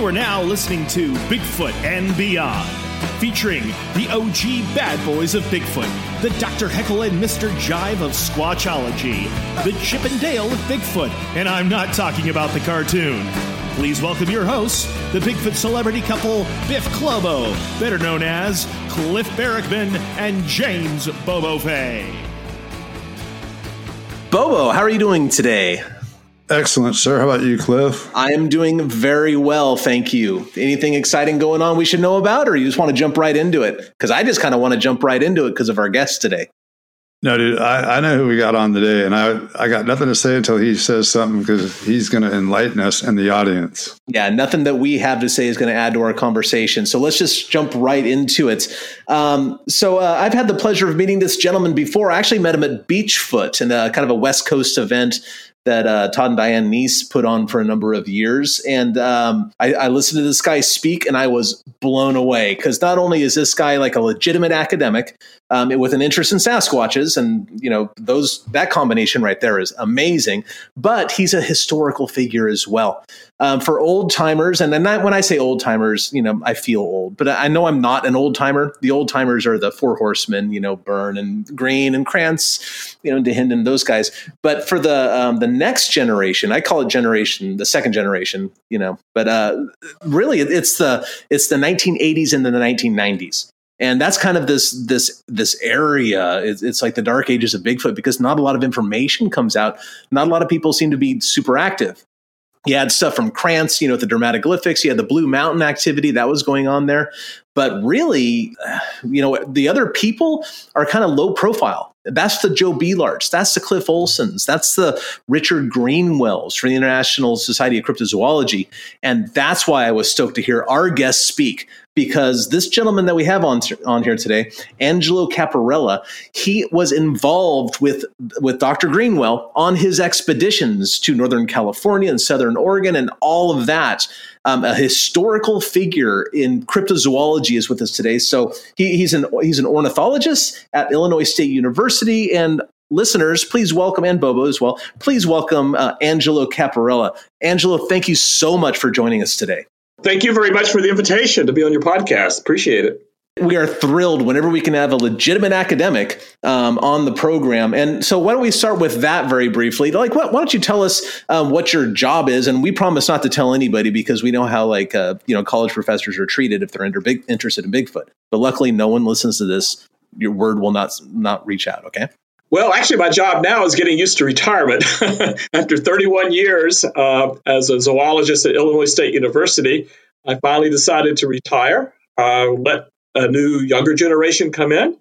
You are now listening to Bigfoot and Beyond, featuring the OG bad boys of Bigfoot, the Dr. Heckle and Mr. Jive of Squatchology, the Chip and Dale of Bigfoot, and I'm not talking about the cartoon. Please welcome your hosts, the Bigfoot celebrity couple Biff Clobo, better known as Cliff Barackman and James Bobo Fay. Bobo, how are you doing today? Excellent, sir. How about you, Cliff? I am doing very well, thank you. Anything exciting going on we should know about, or you just want to jump right into it? Because I just kind of want to jump right into it because of our guest today. No, dude, I, I know who we got on today, and I I got nothing to say until he says something because he's going to enlighten us and the audience. Yeah, nothing that we have to say is going to add to our conversation. So let's just jump right into it. Um, so uh, I've had the pleasure of meeting this gentleman before. I actually met him at Beachfoot in a kind of a West Coast event that uh, Todd and Diane Neiss put on for a number of years. And um, I, I, listened to this guy speak and I was blown away because not only is this guy like a legitimate academic um, with an interest in Sasquatches, and you know those that combination right there is amazing, but he's a historical figure as well. Um, for old timers, and then when I say old timers, you know, I feel old, but I know I'm not an old timer. The old timers are the four horsemen, you know, Byrne and Green and Krantz, you know, Dahinden, those guys. But for the um, the next generation, I call it generation, the second generation, you know, but uh, really it's the it's the 1980s and the 1990s and that's kind of this this this area it's, it's, like the dark ages of bigfoot because not a lot of information comes out not a lot of people seem to be super active you had stuff from Krantz, you know, the dermatoglyphics. You had the Blue Mountain activity that was going on there. But really, you know, the other people are kind of low profile. That's the Joe Beelarts. That's the Cliff Olsons. That's the Richard Greenwells from the International Society of Cryptozoology. And that's why I was stoked to hear our guest speak because this gentleman that we have on, on here today, Angelo Capparella, he was involved with, with Dr. Greenwell on his expeditions to Northern California and Southern Oregon and all of that um, a historical figure in cryptozoology is with us today. So he, he's an he's an ornithologist at Illinois State University, and listeners, please welcome and Bobo as well. Please welcome uh, Angelo Capparella. Angelo, thank you so much for joining us today. Thank you very much for the invitation to be on your podcast. Appreciate it we are thrilled whenever we can have a legitimate academic um, on the program. And so, why don't we start with that very briefly? Like, why, don't you tell us um, what your job is? And we promise not to tell anybody because we know how like uh, you know college professors are treated if they're inter- big, interested in Bigfoot. But luckily, no one listens to this. Your word will not not reach out. Okay. Well, actually, my job now is getting used to retirement. After 31 years uh, as a zoologist at Illinois State University, I finally decided to retire. Uh, let a new younger generation come in.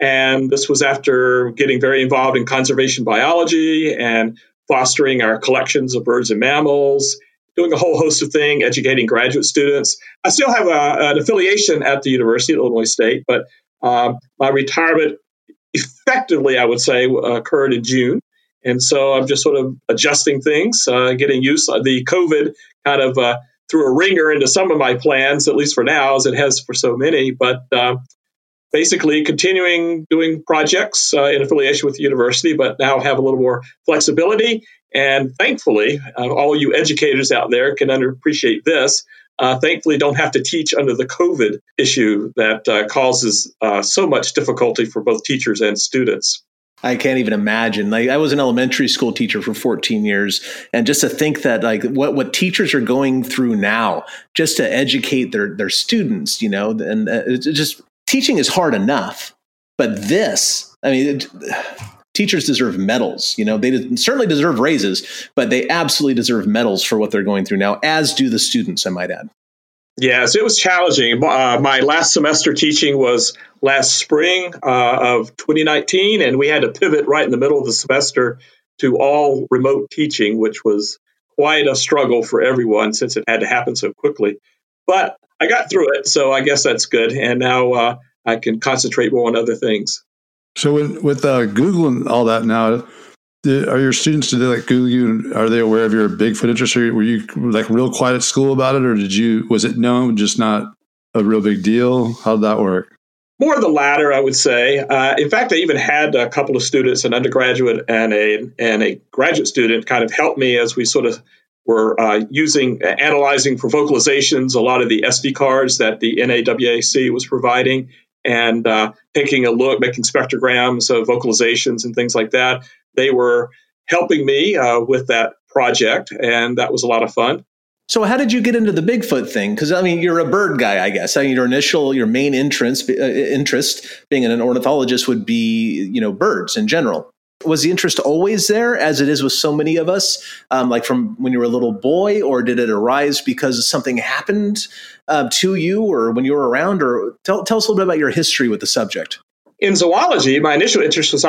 And this was after getting very involved in conservation biology and fostering our collections of birds and mammals, doing a whole host of things, educating graduate students. I still have a, an affiliation at the University of Illinois State, but um, my retirement effectively, I would say, occurred in June. And so I'm just sort of adjusting things, uh, getting used. To the COVID kind of uh, threw a ringer into some of my plans, at least for now, as it has for so many. But uh, basically, continuing doing projects uh, in affiliation with the university, but now have a little more flexibility. And thankfully, uh, all you educators out there can appreciate this. Uh, thankfully, don't have to teach under the COVID issue that uh, causes uh, so much difficulty for both teachers and students. I can't even imagine. Like I was an elementary school teacher for 14 years, and just to think that like what what teachers are going through now, just to educate their their students, you know, and uh, just teaching is hard enough, but this, I mean. It, teachers deserve medals. You know, they certainly deserve raises, but they absolutely deserve medals for what they're going through now, as do the students, I might add. Yes, it was challenging. Uh, my last semester teaching was last spring uh, of 2019, and we had to pivot right in the middle of the semester to all remote teaching, which was quite a struggle for everyone since it had to happen so quickly. But I got through it, so I guess that's good. And now uh, I can concentrate more on other things. So with, with uh, Google and all that now, did, are your students did they like Google you? Are they aware of your Bigfoot interest? Or were you like real quiet at school about it, or did you? Was it known, just not a real big deal? How did that work? More the latter, I would say. Uh, in fact, I even had a couple of students, an undergraduate and a and a graduate student, kind of help me as we sort of were uh, using analyzing for vocalizations a lot of the SD cards that the NAWAC was providing, and uh, taking a look, making spectrograms of vocalizations and things like that. They were helping me uh, with that project, and that was a lot of fun. So, how did you get into the Bigfoot thing? Because I mean, you're a bird guy, I guess. I mean, your initial, your main interest, uh, interest, being an ornithologist, would be you know birds in general. Was the interest always there, as it is with so many of us, um, like from when you were a little boy, or did it arise because something happened uh, to you, or when you were around? Or tell, tell us a little bit about your history with the subject. In zoology, my initial interest was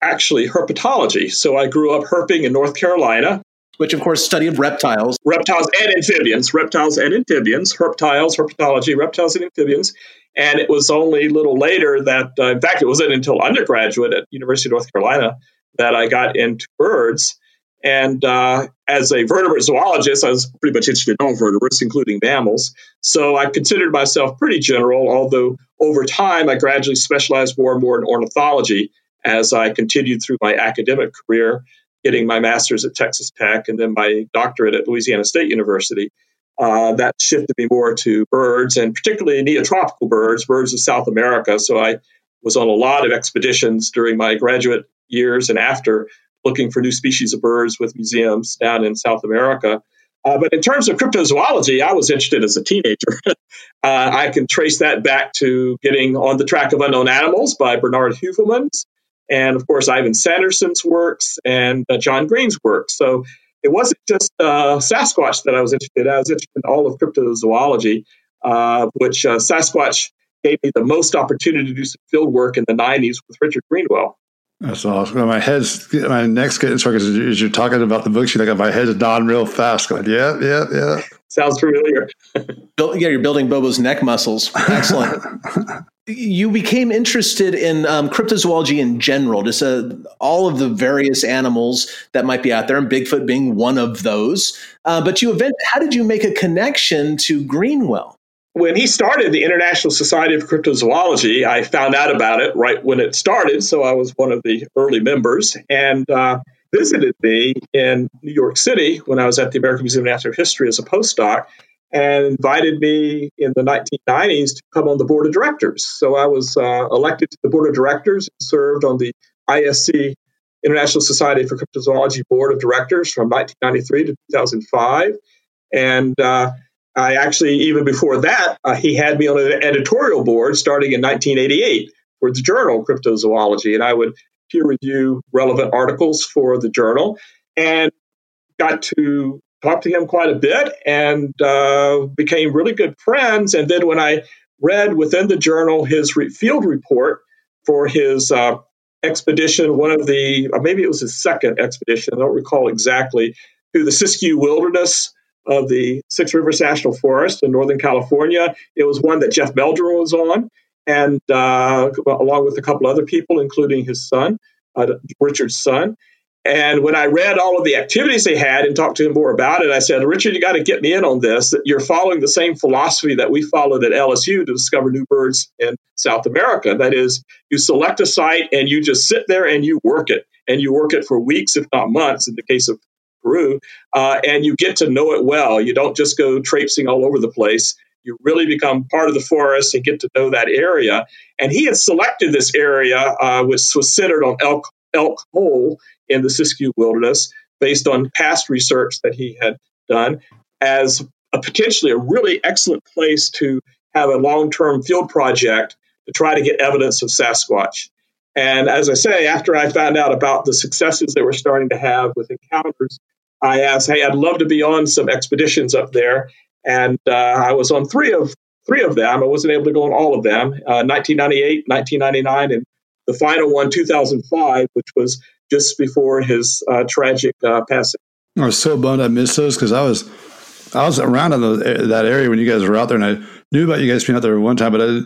actually herpetology. So I grew up herping in North Carolina. Which, of course, study of reptiles. Reptiles and amphibians. Reptiles and amphibians. Herptiles, herpetology, reptiles and amphibians. And it was only a little later that, uh, in fact, it wasn't until undergraduate at University of North Carolina that I got into birds. And uh, as a vertebrate zoologist, I was pretty much interested in all vertebrates, including mammals. So I considered myself pretty general, although over time I gradually specialized more and more in ornithology as I continued through my academic career, getting my master's at Texas Tech and then my doctorate at Louisiana State University. Uh, that shifted me more to birds and particularly neotropical birds, birds of South America. So I was on a lot of expeditions during my graduate years and after looking for new species of birds with museums down in South America. Uh, but in terms of cryptozoology, I was interested as a teenager. uh, I can trace that back to getting on the track of unknown animals by Bernard Heuvelmans, and of course Ivan Sanderson's works and uh, John Green's work. So it wasn't just uh, Sasquatch that I was interested in. I was interested in all of cryptozoology, uh, which uh, Sasquatch gave me the most opportunity to do some field work in the 90s with Richard Greenwell. That's awesome. My head's my neck's getting sore because as you're talking about the books, you're like my head's nodding real fast. Going, yeah, yeah, yeah. Sounds familiar. yeah, you're building Bobo's neck muscles. Excellent. you became interested in um, cryptozoology in general, just uh, all of the various animals that might be out there, and Bigfoot being one of those. Uh, but you event, how did you make a connection to Greenwell? When he started the International Society of Cryptozoology, I found out about it right when it started. So I was one of the early members and uh, visited me in New York City when I was at the American Museum of Natural History as a postdoc and invited me in the 1990s to come on the board of directors. So I was uh, elected to the board of directors and served on the ISC International Society for Cryptozoology board of directors from 1993 to 2005. And uh, I actually, even before that, uh, he had me on an editorial board starting in 1988 for the journal Cryptozoology, and I would peer review relevant articles for the journal, and got to talk to him quite a bit, and uh, became really good friends. And then when I read within the journal his re- field report for his uh, expedition, one of the, maybe it was his second expedition, I don't recall exactly, to the Siskiyou Wilderness of the Six Rivers National Forest in Northern California. It was one that Jeff Meldrum was on, and uh, along with a couple other people, including his son, uh, Richard's son. And when I read all of the activities they had and talked to him more about it, I said, Richard, you got to get me in on this. You're following the same philosophy that we followed at LSU to discover new birds in South America. That is, you select a site and you just sit there and you work it. And you work it for weeks, if not months, in the case of Peru, uh, and you get to know it well. You don't just go traipsing all over the place. You really become part of the forest and get to know that area. And he had selected this area, uh, which was centered on Elk, Elk Hole in the Siskiyou Wilderness, based on past research that he had done, as a potentially a really excellent place to have a long term field project to try to get evidence of Sasquatch. And as I say, after I found out about the successes they were starting to have with encounters, I asked, hey, I'd love to be on some expeditions up there. and uh, I was on three of three of them. I wasn't able to go on all of them. Uh, 1998, 1999, and the final one, 2005, which was just before his uh, tragic uh, passing. I was so bummed I missed those because I was I was around in the, that area when you guys were out there, and I knew about you guys being out there one time, but I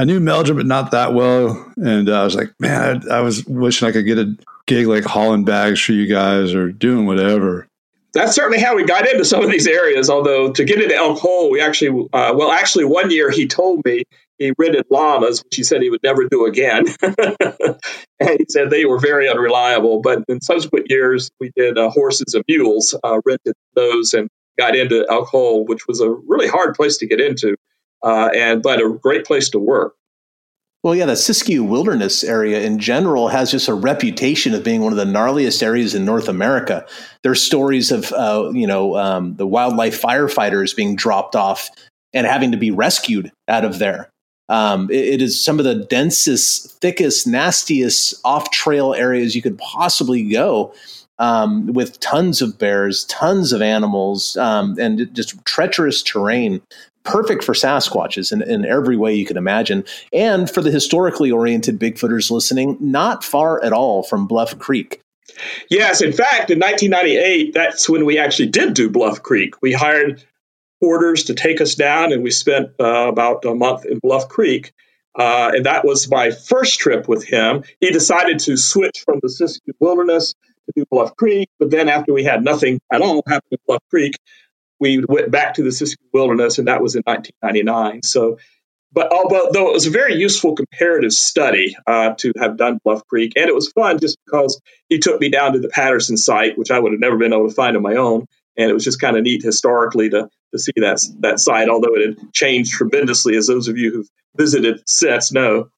I knew Meldrum, but not that well, and uh, I was like, man, I, I was wishing I could get a gig like hauling bags for you guys or doing whatever that's certainly how we got into some of these areas. Although to get into Elk Hole, we actually, uh, well, actually, one year he told me he rented llamas, which he said he would never do again. and he said they were very unreliable. But in subsequent years, we did uh, horses and mules, uh, rented those, and got into Elk Hole, which was a really hard place to get into, uh, and but a great place to work. Well, yeah, the Siskiyou Wilderness area in general has just a reputation of being one of the gnarliest areas in North America. There's stories of, uh, you know, um, the wildlife firefighters being dropped off and having to be rescued out of there. Um, it, it is some of the densest, thickest, nastiest off trail areas you could possibly go. Um, with tons of bears, tons of animals, um, and just treacherous terrain. Perfect for Sasquatches in, in every way you can imagine. And for the historically oriented Bigfooters listening, not far at all from Bluff Creek. Yes, in fact, in 1998, that's when we actually did do Bluff Creek. We hired porters to take us down, and we spent uh, about a month in Bluff Creek. Uh, and that was my first trip with him. He decided to switch from the Siskiyou Wilderness to do Bluff Creek, but then after we had nothing at all happen in Bluff Creek, we went back to the Siskiyou Wilderness, and that was in 1999. So, but although it was a very useful comparative study uh, to have done Bluff Creek, and it was fun just because he took me down to the Patterson site, which I would have never been able to find on my own and it was just kind of neat historically to to see that that site, although it had changed tremendously, as those of you who've visited since know.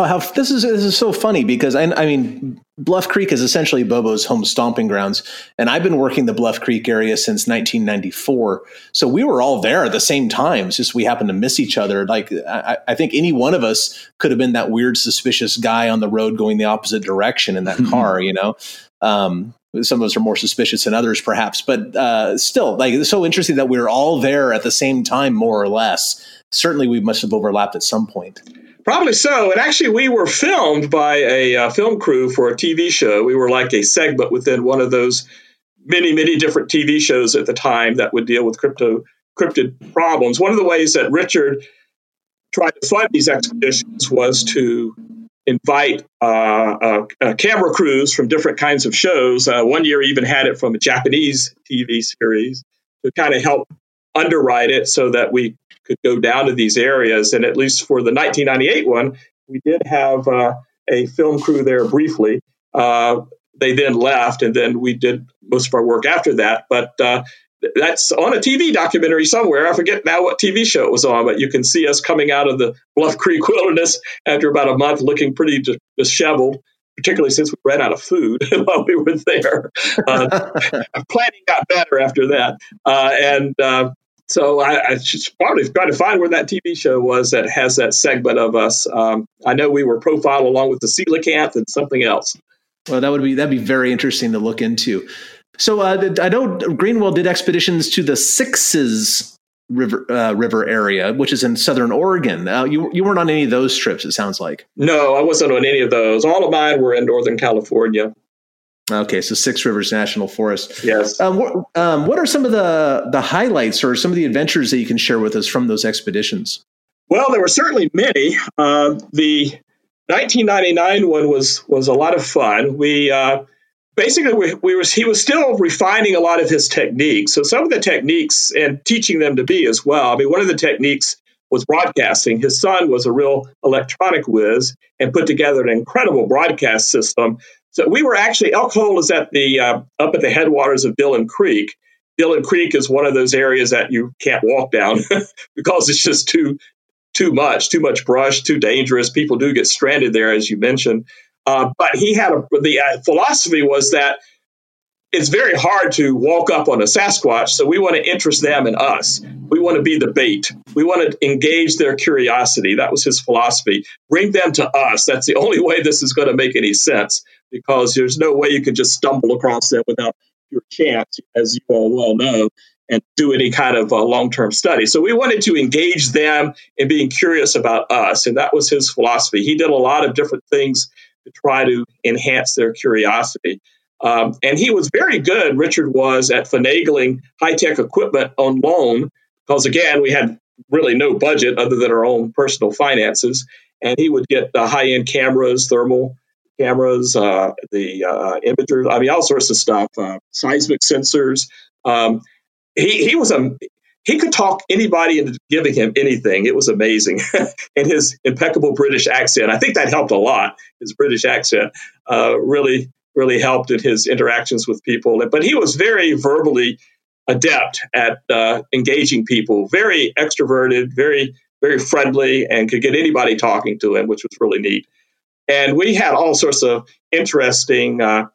Oh, how this is this is so funny because I, I mean Bluff Creek is essentially Bobo's home stomping grounds, and I've been working the Bluff Creek area since 1994. So we were all there at the same time. It's just we happened to miss each other. Like I, I think any one of us could have been that weird, suspicious guy on the road going the opposite direction in that car. You know, um, some of us are more suspicious than others, perhaps, but uh, still, like it's so interesting that we are all there at the same time, more or less. Certainly, we must have overlapped at some point. Probably so. And actually, we were filmed by a uh, film crew for a TV show. We were like a segment within one of those many, many different TV shows at the time that would deal with crypto cryptid problems. One of the ways that Richard tried to fund these expeditions was to invite uh, uh, uh, camera crews from different kinds of shows. Uh, one year, even had it from a Japanese TV series to kind of help underwrite it so that we could go down to these areas. And at least for the 1998 one, we did have uh, a film crew there briefly. Uh, they then left, and then we did most of our work after that. But that's on a TV documentary somewhere. I forget now what TV show it was on, but you can see us coming out of the Bluff Creek Wilderness after about a month, looking pretty disheveled. Particularly since we ran out of food while we were there. Uh, planning got better after that, uh, and uh, so I, I just probably try to find where that TV show was that has that segment of us. Um, I know we were profiled along with the coelacanth and something else. Well, that would be that'd be very interesting to look into. So uh, I know Greenwell did expeditions to the Sixes River uh, River area, which is in southern Oregon. Uh, you you weren't on any of those trips. It sounds like. No, I wasn't on any of those. All of mine were in Northern California. Okay, so Six Rivers National Forest. Yes. Um, what, um, what are some of the the highlights or some of the adventures that you can share with us from those expeditions? Well, there were certainly many. Uh, the 1999 one was was a lot of fun. We uh, basically we, we was he was still refining a lot of his techniques. So some of the techniques and teaching them to be as well. I mean, one of the techniques was broadcasting. His son was a real electronic whiz and put together an incredible broadcast system. So we were actually Elk Hole is at the uh, up at the headwaters of Dillon Creek. Dillon Creek is one of those areas that you can't walk down because it's just too too much, too much brush, too dangerous. People do get stranded there, as you mentioned. Uh, but he had a, the uh, philosophy was that it's very hard to walk up on a Sasquatch, so we want to interest them in us. We want to be the bait. We want to engage their curiosity. That was his philosophy. Bring them to us. That's the only way this is going to make any sense because there's no way you can just stumble across them without your chance, as you all well know. and do any kind of uh, long term study. So we wanted to engage them in being curious about us. And that was his philosophy. He did a lot of different things to try to enhance their curiosity. Um, and he was very good, Richard was, at finagling high tech equipment on loan, because again, we had really no budget other than our own personal finances. And he would get the high end cameras, thermal cameras, uh, the uh, imagers, I mean, all sorts of stuff, uh, seismic sensors. Um, he, he was a he could talk anybody into giving him anything. It was amazing. and his impeccable British accent, I think that helped a lot. His British accent uh, really, really helped in his interactions with people. But he was very verbally adept at uh, engaging people, very extroverted, very, very friendly, and could get anybody talking to him, which was really neat. And we had all sorts of interesting uh,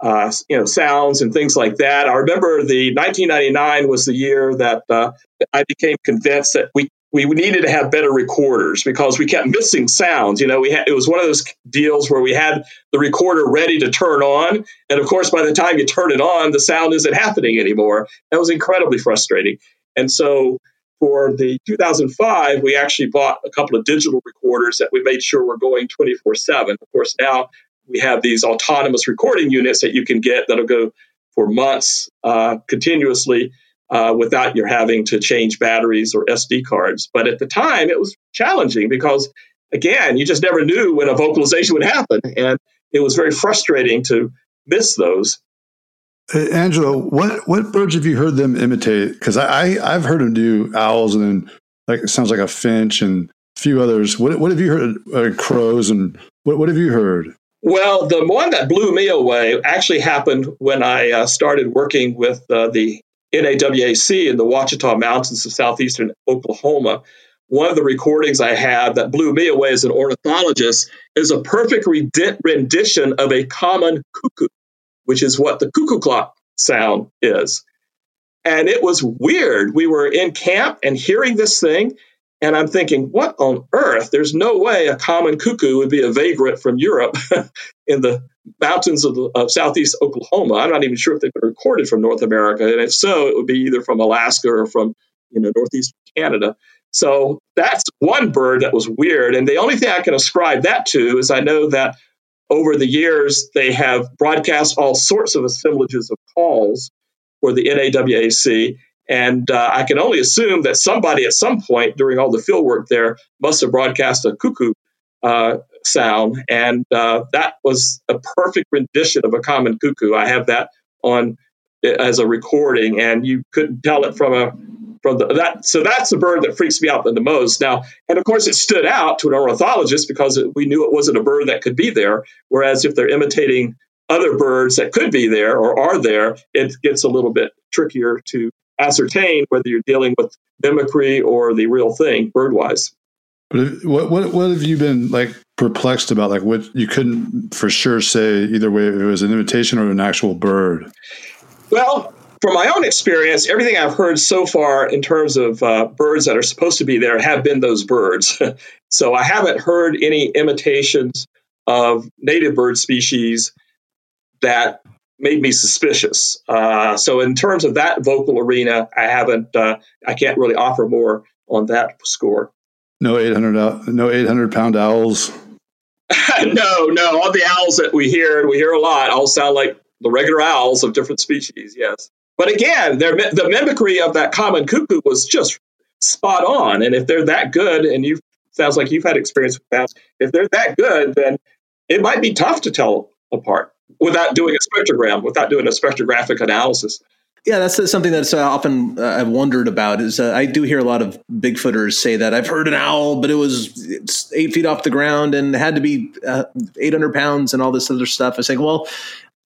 uh, you know, sounds and things like that. I remember the 1999 was the year that uh, I became convinced that we we needed to have better recorders because we kept missing sounds. You know, we had it was one of those deals where we had the recorder ready to turn on, and of course, by the time you turn it on, the sound isn't happening anymore. That was incredibly frustrating. And so, for the 2005, we actually bought a couple of digital recorders that we made sure were going 24 7. Of course, now we have these autonomous recording units that you can get that'll go for months uh, continuously uh, without your having to change batteries or SD cards. But at the time, it was challenging because, again, you just never knew when a vocalization would happen. And it was very frustrating to miss those. Hey, Angelo, what, what birds have you heard them imitate? Because I, I, have heard them do owls and then like it sounds like a finch and a few others. What, what have you heard? Uh, crows and what, what have you heard? Well, the one that blew me away actually happened when I uh, started working with uh, the NAWAC in the Ouachita Mountains of southeastern Oklahoma. One of the recordings I have that blew me away as an ornithologist is a perfect rendition of a common cuckoo, which is what the cuckoo clock sound is. And it was weird. We were in camp and hearing this thing, and I'm thinking, what on earth? There's no way a common cuckoo would be a vagrant from Europe in the mountains of, of, southeast Oklahoma. I'm not even sure if they've been recorded from North America. And if so, it would be either from Alaska or from you know northeast Canada. So that's one bird that was weird. And the only thing I can ascribe that to is I know that over the years they have broadcast all sorts of assemblages of calls for the NAWAC. And uh, I can only assume that somebody at some point during all the field work there must have broadcast a cuckoo uh, sound. And uh, that was a perfect rendition of a common cuckoo. I have that on as a recording, and you couldn't tell it from a from the, that. So that's the bird that freaks me out the most. Now, and of course, it stood out to an ornithologist because it, we knew it wasn't a bird that could be there. Whereas if they're imitating other birds that could be there or are there, it gets a little bit trickier to ascertain whether you're dealing with mimicry or the real thing birdwise. But what what what have you been like perplexed about? Like what you couldn't for sure say either way if it was an imitation or an actual bird. Well, from my own experience, everything I've heard so far in terms of uh, birds that are supposed to be there have been those birds. so I haven't heard any imitations of native bird species that made me suspicious. Uh, so in terms of that vocal arena, I haven't, uh, I can't really offer more on that score. No 800, no 800 pound owls. no, no. All the owls that we hear, we hear a lot, all sound like the regular owls of different species. Yes. But again, the mimicry of that common cuckoo was just spot on. And if they're that good, and you sounds like you've had experience with that, if they're that good, then it might be tough to tell apart without doing a spectrogram, without doing a spectrographic analysis. Yeah, that's something that's uh, often uh, I've wondered about. Is uh, I do hear a lot of Bigfooters say that I've heard an owl, but it was eight feet off the ground and had to be uh, eight hundred pounds and all this other stuff. I say, well,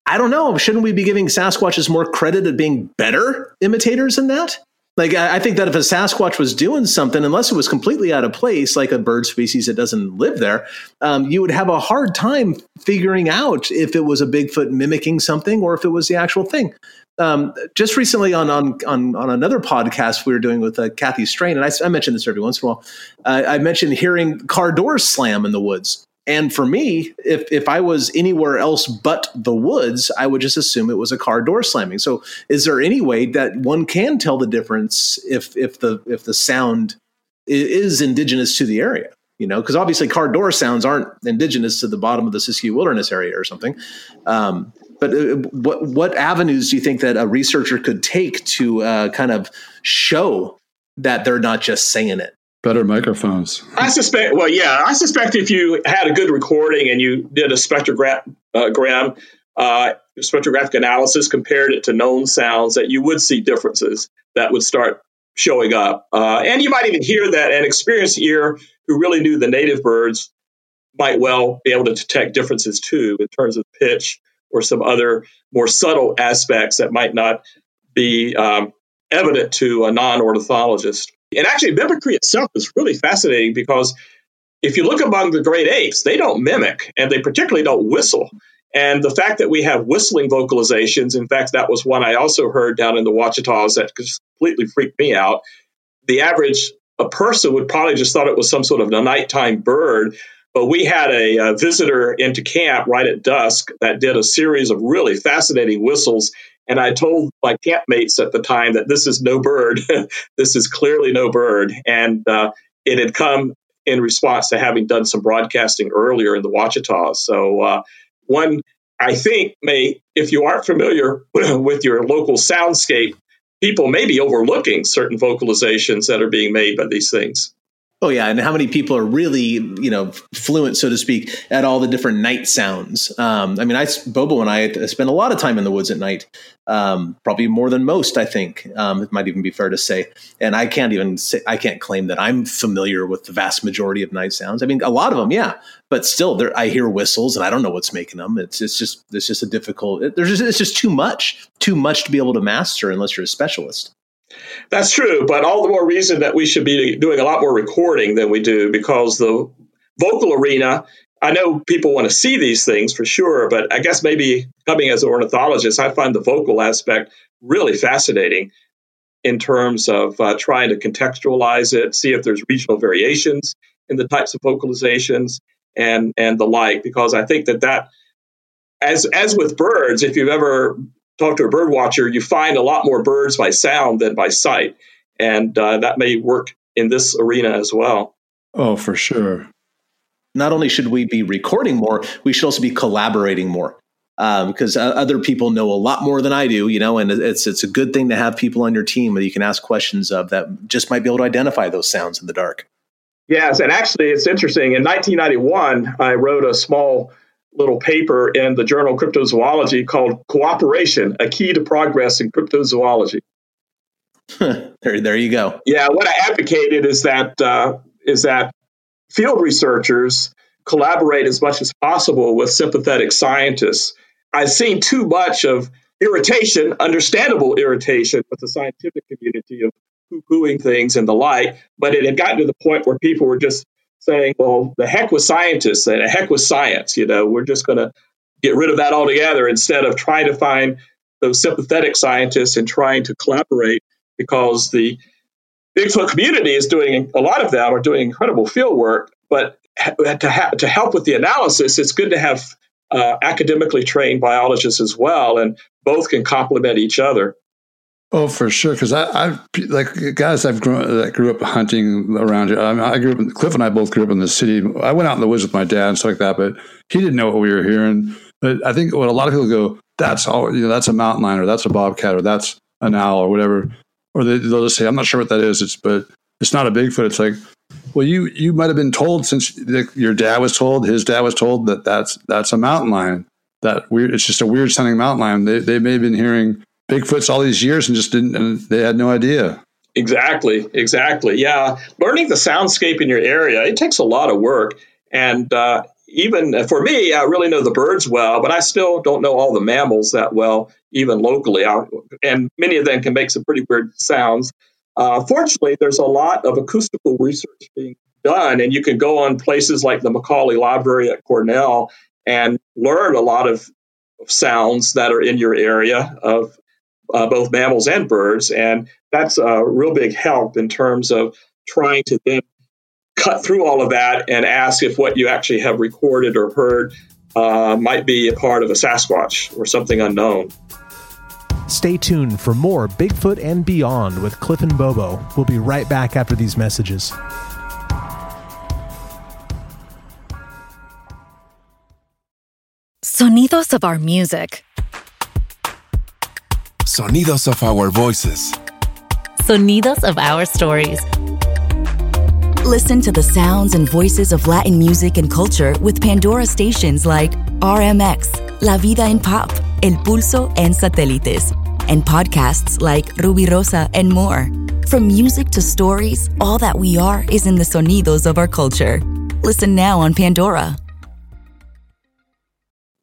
I don't know. Shouldn't we be giving Sasquatches more credit at being better imitators than that? Like, I think that if a Sasquatch was doing something, unless it was completely out of place, like a bird species that doesn't live there, um, you would have a hard time figuring out if it was a Bigfoot mimicking something or if it was the actual thing. Um, just recently on, on on on another podcast we were doing with uh, Kathy Strain, and I, I, mentioned this every once in a while. Uh, I mentioned hearing car doors slam in the woods, And for me, if if I was anywhere else but the woods, I would just assume it was a car door slamming. So, is there any way that one can tell the difference if if the if the sound is indigenous to the area? You know, because obviously car door sounds aren't indigenous to the bottom of the Siskiyou Wilderness area or something. Um, but uh, what what avenues do you think that a researcher could take to uh, kind of show that they're not just saying it? Better microphones. I suspect. Well, yeah, I suspect if you had a good recording and you did a spectrogram, uh, uh, spectrographic analysis, compared it to known sounds, that you would see differences that would start showing up. Uh, and you might even hear that an experienced ear who really knew the native birds might well be able to detect differences too in terms of pitch or some other more subtle aspects that might not be um, evident to a non ornithologist. And actually, mimicry itself is really fascinating because if you look among the great apes, they don't mimic and they particularly don't whistle. And the fact that we have whistling vocalizations, in fact, that was one I also heard down in the Ouachitas that completely freaked me out. The average a person would probably just thought it was some sort of a nighttime bird. But we had a, a visitor into camp right at dusk that did a series of really fascinating whistles and I told my campmates at the time that this is no bird. this is clearly no bird. And uh, it had come in response to having done some broadcasting earlier in the Ouachita. So, uh, one, I think, may, if you aren't familiar with your local soundscape, people may be overlooking certain vocalizations that are being made by these things. Oh yeah, and how many people are really you know fluent, so to speak, at all the different night sounds? Um, I mean, I Bobo and I spend a lot of time in the woods at night, um, probably more than most. I think um, it might even be fair to say, and I can't even say I can't claim that I'm familiar with the vast majority of night sounds. I mean, a lot of them, yeah, but still, there I hear whistles and I don't know what's making them. It's it's just it's just a difficult. It, there's just, it's just too much, too much to be able to master unless you're a specialist. That's true, but all the more reason that we should be doing a lot more recording than we do because the vocal arena. I know people want to see these things for sure, but I guess maybe coming as an ornithologist, I find the vocal aspect really fascinating in terms of uh, trying to contextualize it, see if there's regional variations in the types of vocalizations and and the like. Because I think that that as as with birds, if you've ever talk to a bird watcher, you find a lot more birds by sound than by sight. And uh, that may work in this arena as well. Oh, for sure. Not only should we be recording more, we should also be collaborating more. Because um, uh, other people know a lot more than I do, you know, and it's it's a good thing to have people on your team that you can ask questions of that just might be able to identify those sounds in the dark. Yes, and actually, it's interesting. In 1991, I wrote a small little paper in the journal Cryptozoology called Cooperation, a Key to Progress in Cryptozoology. there, there you go. Yeah, what I advocated is that uh, is that field researchers collaborate as much as possible with sympathetic scientists. I've seen too much of irritation, understandable irritation with the scientific community of poo-pooing things and the like, but it had gotten to the point where people were just saying, well, the heck with scientists and the heck with science. You know, we're just going to get rid of that altogether instead of trying to find those sympathetic scientists and trying to collaborate because the Bigfoot community is doing, a lot of them are doing incredible field work, but to, ha- to help with the analysis, it's good to have uh, academically trained biologists as well, and both can complement each other. Oh, for sure. Because I, I like guys I've grown that grew up hunting around here. I, mean, I grew up. In, Cliff and I both grew up in the city. I went out in the woods with my dad and stuff like that, but he didn't know what we were hearing. But I think what a lot of people go, that's all. You know, that's a mountain lion, or that's a bobcat, or that's an owl, or whatever. Or they, they'll just say, I'm not sure what that is. It's but it's not a Bigfoot. It's like, well, you you might have been told since your dad was told, his dad was told that that's that's a mountain lion. That weird. It's just a weird sounding mountain lion. They they may have been hearing Bigfoots all these years and just didn't, and they had no idea. Exactly, exactly. Yeah. Learning the soundscape in your area, it takes a lot of work. And uh, even for me, I really know the birds well, but I still don't know all the mammals that well, even locally. I, and many of them can make some pretty weird sounds. Uh, fortunately, there's a lot of acoustical research being done, and you can go on places like the Macaulay Library at Cornell and learn a lot of sounds that are in your area of uh, both mammals and birds. And that's a real big help in terms of trying to then cut through all of that and ask if what you actually have recorded or heard uh, might be a part of a Sasquatch or something unknown. Stay tuned for more Bigfoot and Beyond with Cliff and Bobo. We'll be right back after these messages. Sonidos of our music. Sonidos of our voices. Sonidos of our stories. Listen to the sounds and voices of Latin music and culture with Pandora stations like RMX, La Vida en Pop, El Pulso, and Satélites, and podcasts like Rubirosa and more. From music to stories, all that we are is in the sonidos of our culture. Listen now on Pandora.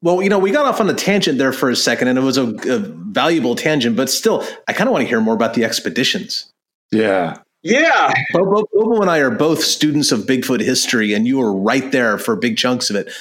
Well, you know, we got off on a tangent there for a second, and it was a, a valuable tangent, but still, I kind of want to hear more about the expeditions. Yeah. Yeah. Bobo, Bobo and I are both students of Bigfoot history, and you were right there for big chunks of it.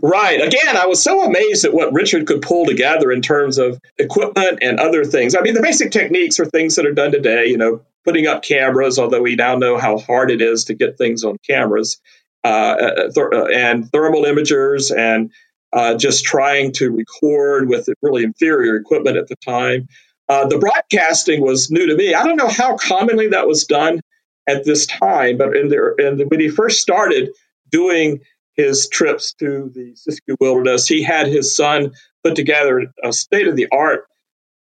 Right. Again, I was so amazed at what Richard could pull together in terms of equipment and other things. I mean, the basic techniques are things that are done today, you know, putting up cameras, although we now know how hard it is to get things on cameras, uh, uh th- uh, and thermal imagers, and uh, just trying to record with really inferior equipment at the time. Uh, the broadcasting was new to me. I don't know how commonly that was done at this time, but in the, in the, when he first started doing his trips to the Siskiyou Wilderness, he had his son put together a state of the art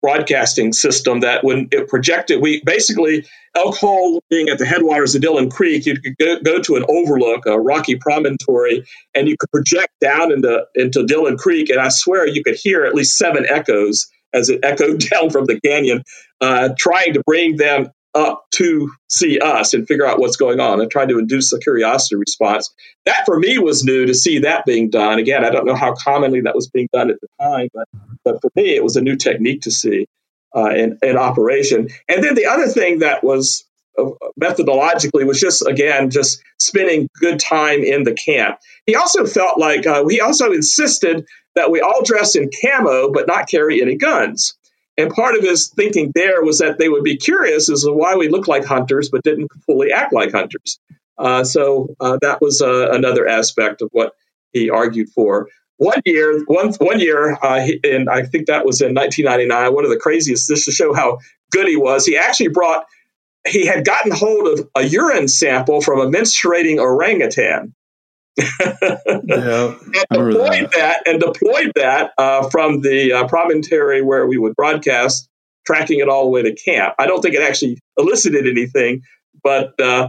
broadcasting system that when it projected, we basically, Elk Hole being at the headwaters of Dillon Creek, you could go, go, to an overlook, a rocky promontory, and you could project down into, into Dillon Creek. And I swear you could hear at least seven echoes as it echoed down from the canyon, uh, trying to bring them up to see us and figure out what's going on and try to induce a curiosity response. That for me was new to see that being done. Again, I don't know how commonly that was being done at the time, but, but for me, it was a new technique to see uh, in, in operation. And then the other thing that was uh, methodologically was just again just spending good time in the camp. He also felt like uh, he also insisted that we all dress in camo but not carry any guns. And part of his thinking there was that they would be curious as to why we look like hunters but didn't fully act like hunters. Uh, so uh, that was uh, another aspect of what he argued for. One year, one one year, uh, he, and I think that was in 1999. One of the craziest, just to show how good he was. He actually brought. He had gotten hold of a urine sample from a menstruating orangutan, yeah, and deployed that. that. and deployed that uh, from the uh, promontory where we would broadcast, tracking it all the way to camp. I don't think it actually elicited anything, but uh,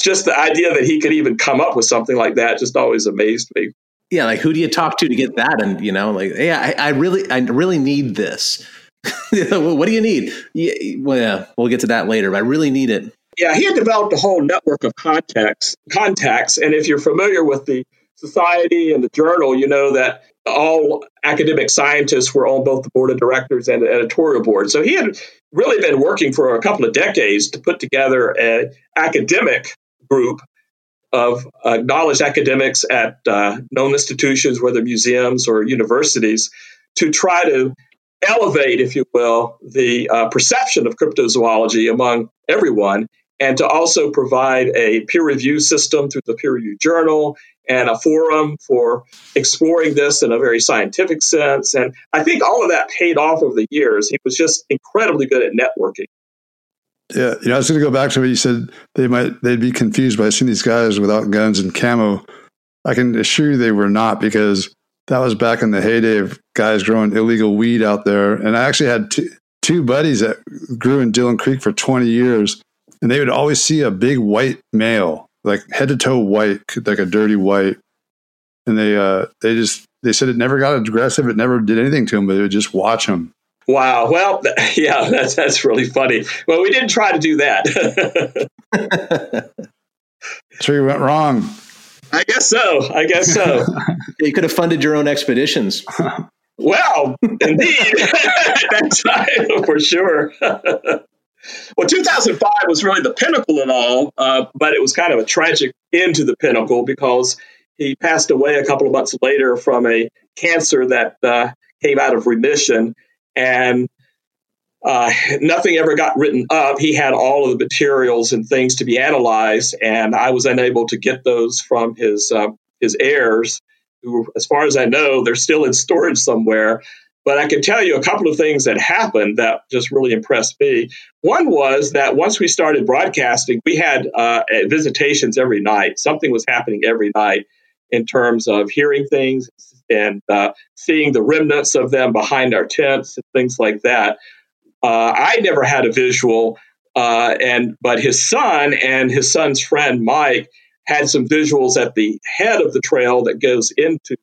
just the idea that he could even come up with something like that just always amazed me. Yeah, like who do you talk to to get that? And you know, like, yeah, I, I really, I really need this. what do you need? Yeah, well, yeah, we'll get to that later. But I really need it. Yeah, he had developed a whole network of contacts, contacts, and if you're familiar with the society and the journal, you know that all academic scientists were on both the board of directors and the editorial board. So he had really been working for a couple of decades to put together an academic group of acknowledged academics at uh, known institutions, whether museums or universities, to try to elevate, if you will, the uh, perception of cryptozoology among everyone and to also provide a peer review system through the peer review journal and a forum for exploring this in a very scientific sense. And I think all of that paid off over the years. He was just incredibly good at networking. Yeah, you know, I was going to go back to what you said. They might they'd be confused by seeing these guys without guns and camo. I can assure you they were not because that was back in the heyday of guys growing illegal weed out there. And I actually had two, two buddies that grew in Dillon Creek for 20 years and they would always see a big white male, like head to toe white, like a dirty white, and they uh, they just they said it never got aggressive, it never did anything to them, but they would just watch them. Wow. Well, yeah, that's that's really funny. Well, we didn't try to do that. so you went wrong. I guess so. I guess so. you could have funded your own expeditions. Well, indeed, that's right, for sure. Well, 2005 was really the pinnacle of all, uh, but it was kind of a tragic end to the pinnacle because he passed away a couple of months later from a cancer that uh, came out of remission. And uh, nothing ever got written up. He had all of the materials and things to be analyzed, and I was unable to get those from his uh, his heirs, who, as far as I know, they're still in storage somewhere. But I can tell you a couple of things that happened that just really impressed me. One was that once we started broadcasting, we had uh, visitations every night. Something was happening every night in terms of hearing things and uh, seeing the remnants of them behind our tents and things like that. Uh, I never had a visual, uh, and but his son and his son's friend Mike had some visuals at the head of the trail that goes into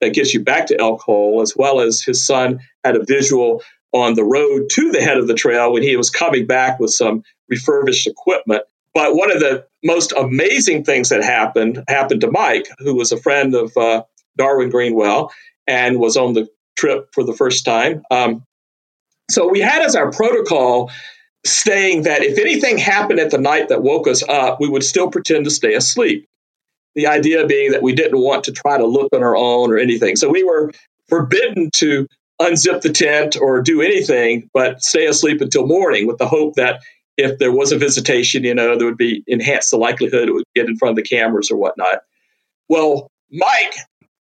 that gets you back to Elk Hole, as well as his son had a visual on the road to the head of the trail when he was coming back with some refurbished equipment. But one of the most amazing things that happened happened to Mike, who was a friend of uh, Darwin Greenwell and was on the trip for the first time. Um, so we had as our protocol saying that if anything happened at the night that woke us up, we would still pretend to stay asleep. The idea being that we didn't want to try to look on our own or anything. So we were forbidden to unzip the tent or do anything but stay asleep until morning with the hope that if there was a visitation, you know, there would be enhanced the likelihood it would get in front of the cameras or whatnot. Well, Mike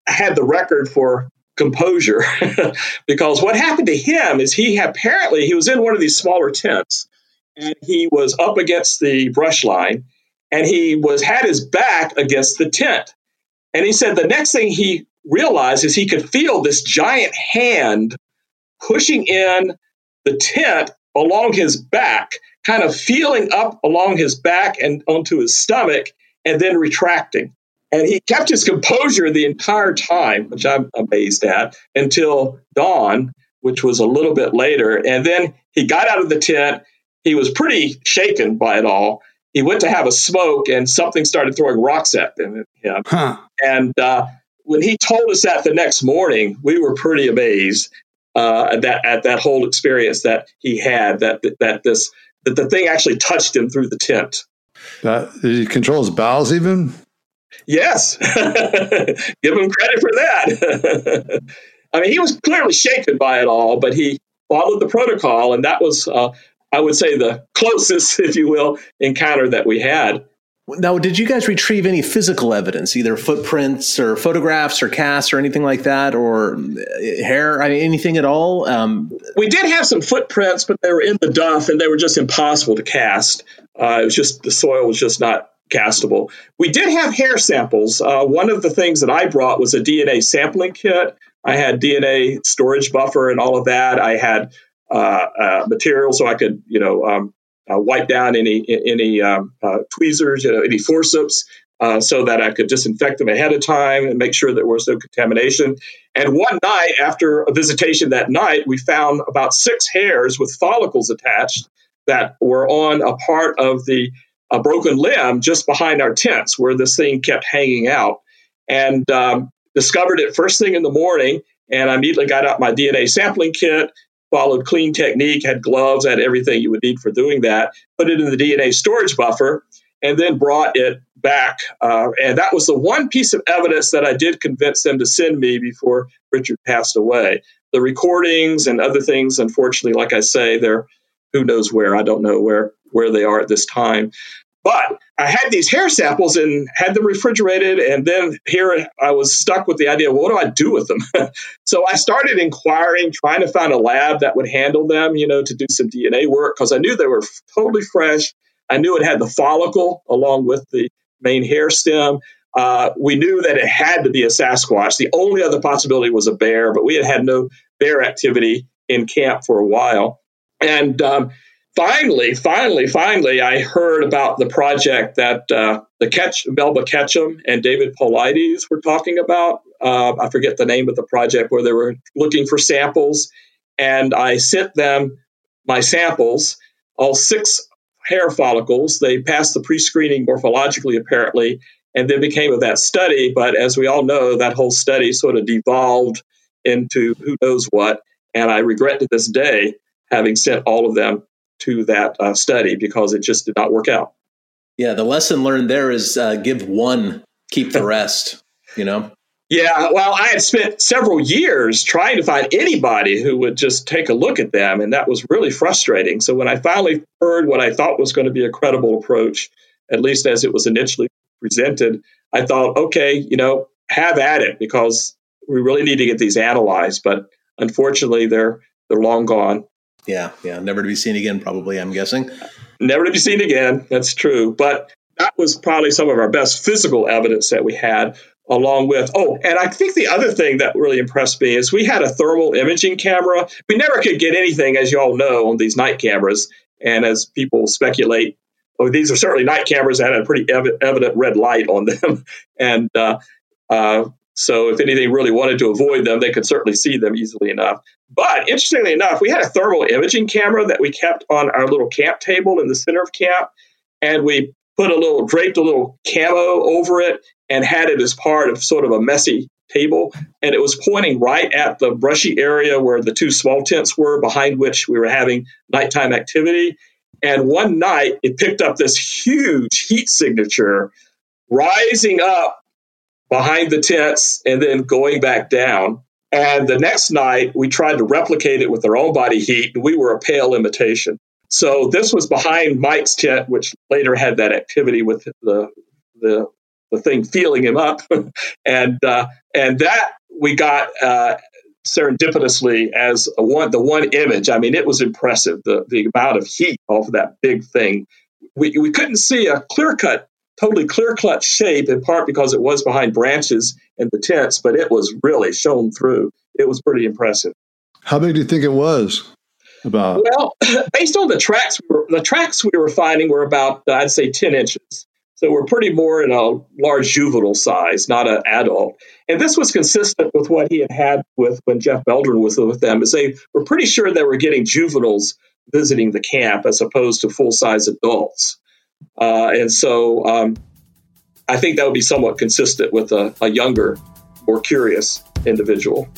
had the record for composure. Because what happened to him is he apparently he was in one of these smaller tents and he was up against the brush line and he was had his back against the tent. And he said the next thing he realized is he could feel this giant hand pushing in the tent along his back kind of feeling up along his back and onto his stomach and then retracting and he kept his composure the entire time, which I'm amazed at, until dawn, which was a little bit later. And then he got out of the tent. He was pretty shaken by it all. He went to have a smoke, and something started throwing rocks at him. Huh. And uh, when he told us that the next morning, we were pretty amazed uh, at that at that whole experience that he had. That that this that the thing actually touched him through the tent. That did he control his bowels even? Yes, give him credit for that. I mean, he was clearly shaken by it all, but he followed the protocol, and that was, uh, I would say, the closest, if you will, encounter that we had. Now, did you guys retrieve any physical evidence, either footprints or photographs or casts or anything like that, or uh, hair, I mean, anything at all? Um, we did have some footprints, but they were in the duff and they were just impossible to cast. Uh, it was just the soil was just not castable. We did have hair samples. Uh, one of the things that I brought was a DNA sampling kit. I had DNA storage buffer and all of that. I had uh, uh, material so I could, you know, um, uh, wipe down any any um, uh, tweezers, you know, any forceps. Uh, so that I could disinfect them ahead of time and make sure there was no contamination. And one night, after a visitation that night, we found about six hairs with follicles attached that were on a part of the a broken limb just behind our tents where this thing kept hanging out. And um, discovered it first thing in the morning. And I immediately got out my DNA sampling kit, followed clean technique, had gloves, had everything you would need for doing that, put it in the DNA storage buffer, and then brought it back. Uh, and that was the one piece of evidence that I did convince them to send me before Richard passed away. The recordings and other things, unfortunately, like I say, they're who knows where. I don't know where where they are at this time. But I had these hair samples and had them refrigerated. And then here I was stuck with the idea well, what do I do with them? so I started inquiring, trying to find a lab that would handle them, you know, to do some DNA work because I knew they were totally fresh. I knew it had the follicle along with the main hair stem. Uh, we knew that it had to be a Sasquatch. The only other possibility was a bear, but we had had no bear activity in camp for a while. And um, finally, finally, finally, I heard about the project that uh, the Ketch, Melba Ketchum and David Paulides were talking about. Uh, I forget the name of the project where they were looking for samples, and I sent them my samples, all six hair follicles. They passed the pre-screening morphologically, apparently, and then became of that study. But as we all know, that whole study sort of devolved into who knows what. And I regret to this day having sent all of them to that uh, study because it just did not work out. Yeah, the lesson learned there is uh, give one, keep the rest. You know. Yeah, well, I had spent several years trying to find anybody who would just take a look at them, and that was really frustrating. So when I finally heard what I thought was going to be a credible approach, at least as it was initially presented, I thought, okay, you know, have at it because we really need to get these analyzed. But unfortunately, they're they're long gone. Yeah, yeah, never to be seen again. Probably, I'm guessing. Never to be seen again. That's true. But that was probably some of our best physical evidence that we had along with oh and i think the other thing that really impressed me is we had a thermal imaging camera we never could get anything as you all know on these night cameras and as people speculate oh these are certainly night cameras that had a pretty ev- evident red light on them and uh, uh, so if anything really wanted to avoid them they could certainly see them easily enough. But interestingly enough we had a thermal imaging camera that we kept on our little camp table in the center of camp and we put a little draped a little camo over it and had it as part of sort of a messy table. And it was pointing right at the brushy area where the two small tents were behind which we were having nighttime activity. And one night it picked up this huge heat signature rising up behind the tents and then going back down and the next night we tried to replicate it with our own body heat and we were a pale imitation so this was behind Mike's tent, which later had that activity with the the, the thing feeling him up, and uh, and that we got uh, serendipitously as one the one image. I mean, it was impressive the the amount of heat off of that big thing. We we couldn't see a clear cut, totally clear cut shape in part because it was behind branches in the tents, but it was really shown through. It was pretty impressive. How big do you think it was? about? Well, based on the tracks, we were, the tracks we were finding were about, uh, I'd say, 10 inches. So we're pretty more in a large juvenile size, not an adult. And this was consistent with what he had had with when Jeff Meldrum was with them, is they were pretty sure they were getting juveniles visiting the camp as opposed to full size adults. Uh, and so um, I think that would be somewhat consistent with a, a younger, more curious individual.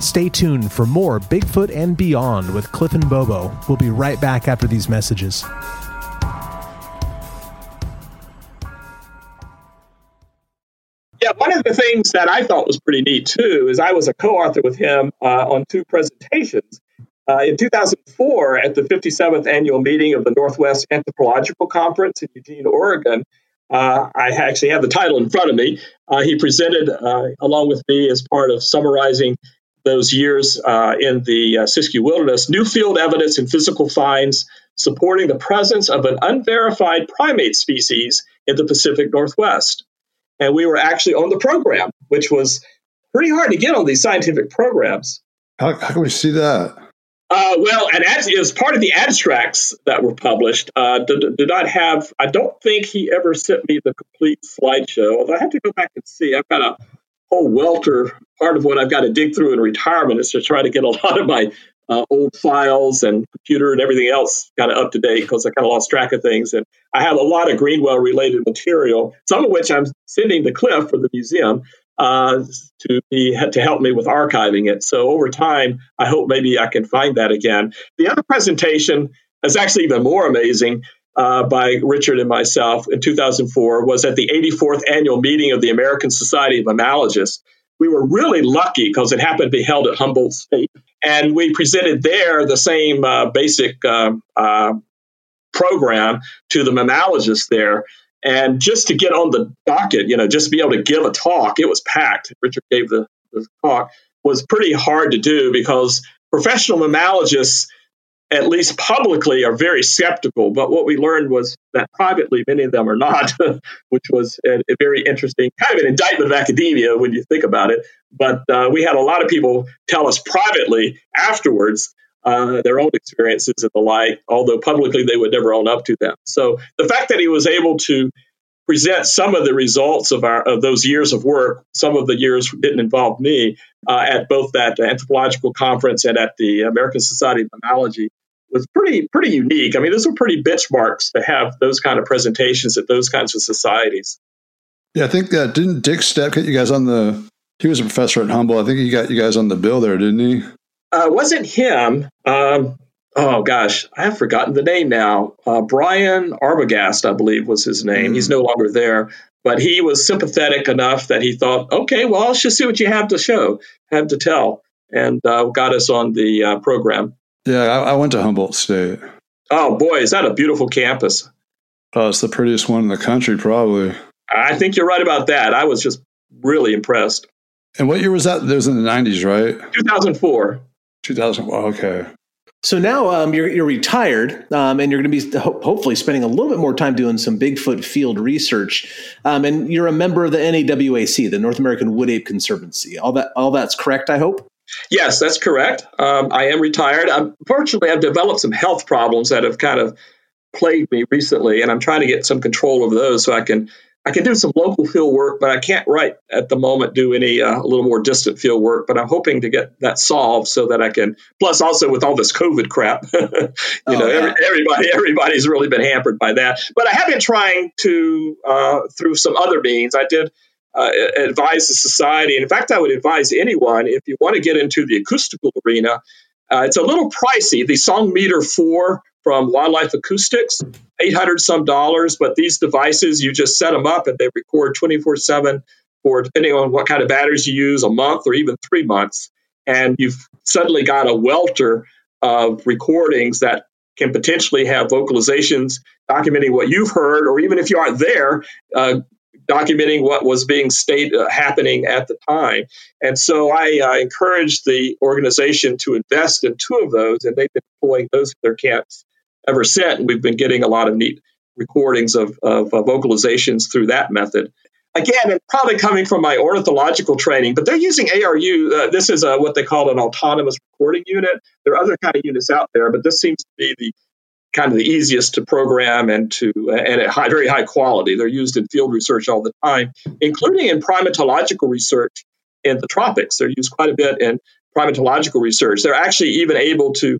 Stay tuned for more Bigfoot and Beyond with Cliff and Bobo. We'll be right back after these messages. Yeah, one of the things that I thought was pretty neat too is I was a co-author with him uh, on two presentations. Uh, in 2004, at the 57th annual meeting of the Northwest Anthropological Conference in Eugene, Oregon, uh, I actually have the title in front of me. Uh, he presented uh, along with me as part of summarizing those years uh, in the uh, Siskiyou Wilderness, new field evidence and physical finds supporting the presence of an unverified primate species in the Pacific Northwest. And we were actually on the program, which was pretty hard to get on these scientific programs. How, how can we see that? Uh, well, and as, as part of the abstracts that were published, uh, did, did, not have. I don't think he ever sent me the complete slideshow. Although I have to go back and see. I've got a whole welter. Part of what I've got to dig through in retirement is to try to get a lot of my uh, old files and computer and everything else kind of up to date because I kind of lost track of things. And I have a lot of Greenwell related material, some of which I'm sending to Cliff for the museum uh, to be to help me with archiving it. So over time, I hope maybe I can find that again. The other presentation is actually even more amazing uh, by Richard and myself in 2004 was at the 84th annual meeting of the American Society of Mammalogists. We were really lucky because it happened to be held at Humboldt State. And we presented there the same uh, basic uh, uh program to the mammalogists there. And just to get on the docket, you know, just to be able to give a talk, it was packed. Richard gave the, the talk, was pretty hard to do because professional mammalogists at least publicly, are very skeptical. But what we learned was that privately, many of them are not, which was a, a, very interesting kind of an indictment of academia when you think about it. But uh, we had a lot of people tell us privately afterwards uh, their own experiences and the like, although publicly they would never own up to them. So the fact that he was able to present some of the results of our of those years of work. Some of the years didn't involve me uh, at both that anthropological conference and at the American Society of Mammalogy was pretty pretty unique. I mean, those were pretty benchmarks to have those kind of presentations at those kinds of societies. Yeah, I think uh, didn't Dick Stepp get you guys on the? He was a professor at Humboldt. I think he got you guys on the bill there, didn't he? Uh, wasn't him. Um, oh gosh, I have forgotten the name now. Uh, Brian Arbogast, I believe, was his name. Mm. He's no longer there, but he was sympathetic enough that he thought, okay, well, let's just see what you have to show, have to tell, and uh, got us on the uh, program. Yeah, I, I, went to Humboldt State. Oh boy, is that a beautiful campus? Oh, it's the prettiest one in the country, probably. I think you're right about that. I was just really impressed. And what year was that? That was in the 90s, right? 2004. 2004. Okay. So now um, you're, you're retired, um, and you're going to be ho- hopefully spending a little bit more time doing some Bigfoot field research. Um, and you're a member of the NAWAC, the North American Wood Ape Conservancy. All that all that's correct, I hope. Yes, that's correct. Um, I am retired. Unfortunately, I've developed some health problems that have kind of plagued me recently, and I'm trying to get some control over those so I can I can do some local field work, but I can't right at the moment do any uh, a little more distant field work. But I'm hoping to get that solved so that I can. Plus, also with all this COVID crap, you oh, know, every, everybody everybody's really been hampered by that. But I have been trying to uh, through some other means. I did uh, advise the society, and in fact, I would advise anyone if you want to get into the acoustical arena. Uh, it's a little pricey. The Song Meter Four from Wildlife Acoustics, 800 some dollars. But these devices, you just set them up and they record 24 7 for depending on what kind of batteries you use, a month or even three months. And you've suddenly got a welter of recordings that can potentially have vocalizations documenting what you've heard, or even if you aren't there, uh, documenting what was being state uh, happening at the time. And so I uh, encouraged the organization to invest in two of those, and they've been deploying those at their camps ever since. We've been getting a lot of neat recordings of, of, vocalizations through that method. Again, and probably coming from my ornithological training, but they're using ARU. Uh, this is a, what they call an autonomous recording unit. There are other kind of units out there, but this seems to be the kind of the easiest to program and to and at high, very high quality. They're used in field research all the time, including in primatological research in the tropics. They're used quite a bit in primatological research. They're actually even able to